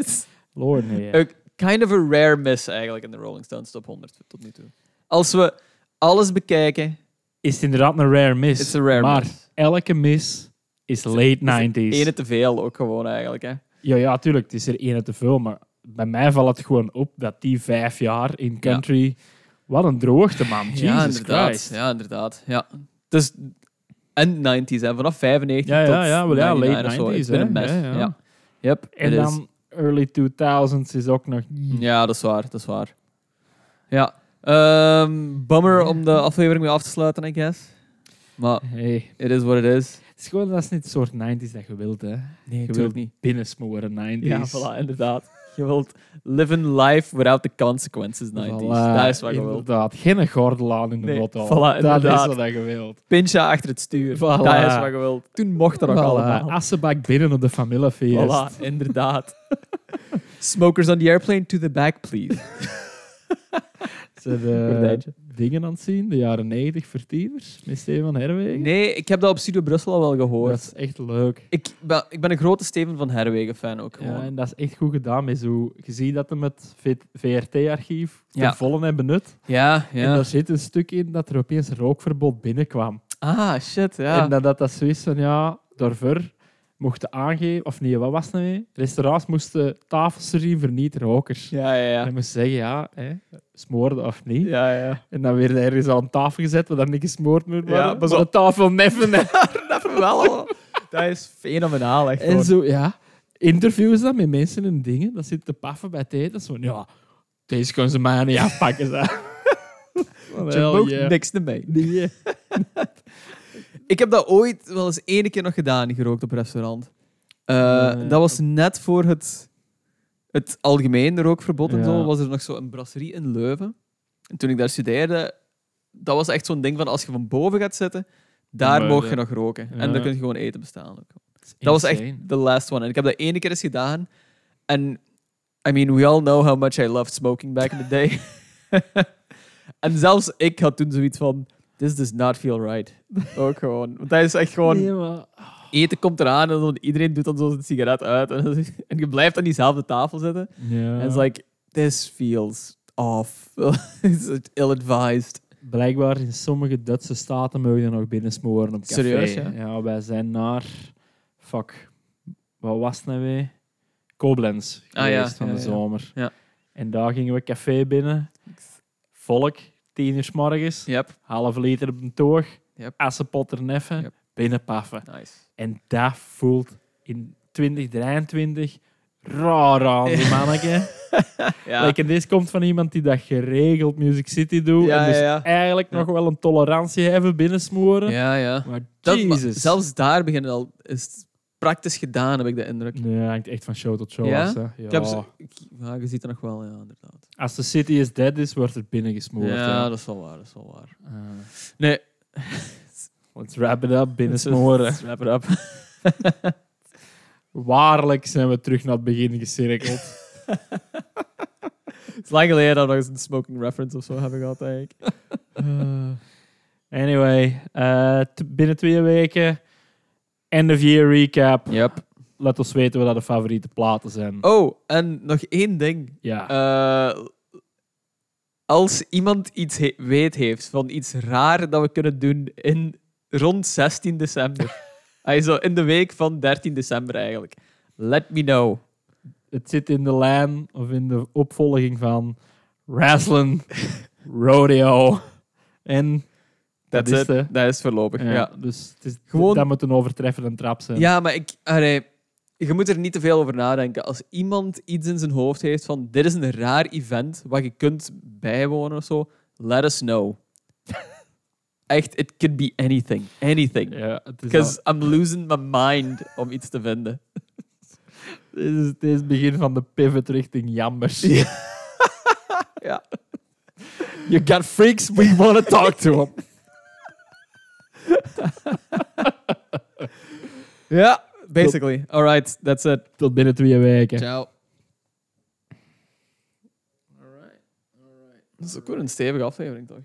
Lord, nee. a kind of a rare miss eigenlijk in de Rolling Stones top 100 tot nu toe. Als we alles bekijken, Is het inderdaad een rare miss. it's a rare maar miss. elke miss is late 90s. Ene te veel ook gewoon eigenlijk. Hè. Ja, ja, tuurlijk. Het is er ene te veel. Maar bij mij valt het gewoon op dat die vijf jaar in country... Wat een droogte, man. Jesus ja, inderdaad. Christ. Ja, inderdaad. Ja. Dus, en 90s, hè. vanaf 95 Ja, tot ja, ja, wel ja, 99 late of zo. 90s, It's been a hè. mess. Ja, Ja, ja. Yep, En is. dan early 2000s is ook nog... Ja, dat is waar. Dat is waar. Ja. Ehm bummer om de aflevering mee af te sluiten, I guess. Maar Hey, it is what it is. het is gewoon dat is niet het soort 90s dat je wilt, hè. Nee, Je wilt niet. binnensmoren 90s. Ja, voilà, inderdaad. Je wilt live in life without the consequences 90s. Voilà, dat is wat je wilt. Inderdaad. Geen gordel aan in de Nee, voilà, dat is wat je wilt. Pincha achter het stuur. Voilà. Dat is wat je wilt. Toen mocht nog Voilà, allemaal. Assenbak binnen op de familiefeest. Voilà, inderdaad. Smokers on the airplane to the back, please. Gordijntje. Dingen aan het zien, de jaren 90 voor tieners, met Steven Herwegen. Nee, ik heb dat op Studio Brussel al wel gehoord. Dat is echt leuk. Ik ben, ik ben een grote Steven van Herwegen fan ook gewoon. Ja, en dat is echt goed gedaan. Met zo, je ziet dat hem het VRT-archief ten Ja. volle hebben benut. Ja, En ja. daar zit een stuk in dat er opeens rookverbod binnenkwam. Ah, shit, ja. En dat dat, dat zo is van, ja, daarvoor mochten aangeven, of nee, wat was het nou weer? Restaurants moesten tafels servien voor niet-rokers. Ja, ja, En ja. je moest zeggen, ja, hè, smoorden of niet. Ja, ja. En dan werd er ergens aan tafel gezet, waar dan niet gesmoord moet worden. Ja, maar de tafel neffen. Dat wel. Dat is fenomenaal, echt. En zo, ja, interviews dan met mensen en dingen. Dat zit te paffen bij het eten. Zo, ja, deze kunnen ze mij niet afpakken. Zo. Je ook niks ermee. Nee. Ik heb dat ooit wel eens één keer nog gedaan, gerookt op restaurant. Eh, Ja. Dat was net voor het, het algemeen rookverbod en Ja. zo. Was er nog zo een brasserie in Leuven. En toen ik daar studeerde, dat was echt zo'n ding van als je van boven gaat zitten, daar Maar, mocht je nog roken. Ja. En dan kun je gewoon eten bestaan. Ook. Dat was echt the last one. En ik heb dat ene keer eens gedaan. En I mean, we all know how much I loved smoking back in the day. en zelfs ik had toen zoiets van, this does not feel right. Ook gewoon. Want dat is echt gewoon, Nee, maar... eten komt eraan en dan, iedereen doet dan zo zijn sigaret uit. En, en je blijft aan diezelfde tafel zitten. Ja. En it's like, this feels off. It's ill-advised. Blijkbaar in sommige Duitse staten mogen je nog binnensmoren op café. Serieus, ja? Ja, wij zijn naar... Fuck. Wat was het nou weer? Koblenz Ah, ja, van de zomer. Ja. En daar gingen we café binnen. Volk, tien uur s morgens. Yep. Half liter op een toog. Yep. Assenpot neffen. Yep. Binnenpaffen. Nice. En dat voelt in 2023 raar aan, die manneke. Ja. Like, en deze komt van iemand die dat geregeld Music City doet. Ja, en dus ja, eigenlijk nog wel een tolerantie hebben binnensmoren. ja, ja. Maar Dat, maar zelfs daar beginnen al, is praktisch gedaan, heb ik de indruk. Nee, hangt echt van show tot show Ja? af, hè. Ja. Ik heb ze, ik- ja, je ziet er nog wel, ja, inderdaad. Als de city is dead is, wordt er binnengesmoord. ja, hè. dat is wel waar, dat is wel waar. Ah. Nee. let's wrap it up, binnensmoren. Let's wrap it up. Waarlijk zijn we terug naar het begin gecirkeld. Het is lang geleden dat we nog eens een smoking reference of zo hebben gehad, eigenlijk. Anyway, eh, binnen twee weken, end of year recap. Yep. Laat ons weten wat de favoriete platen zijn. Oh, en nog één ding. Ja. Eh, als iemand iets he- weet heeft van iets raar dat we kunnen doen in rond 16 december. Hij zo in de week van 13 december eigenlijk. Let me know. Het zit in de lijn of in de opvolging van Wrestling, Rodeo en dat That's is de. Dat is voorlopig. Ja, Ja. Dus het is, Gewoon- dat moet een overtreffende trap zijn. Ja, maar ik, allee, je moet er niet te veel over nadenken. Als iemand iets in zijn hoofd heeft van dit is een raar event wat je kunt bijwonen of zo, let us know. Echt, it could be anything. Anything. Ja, het is, Because I'm losing my mind om iets te vinden. al- dit is, dit is het begin van de pivot richting jammers. Ja. You got freaks, we want to talk to them. Ja, basically. Alright, that's it. Tot binnen twee weken. Ciao. All right. All right. Dat is ook weer een stevige aflevering, toch?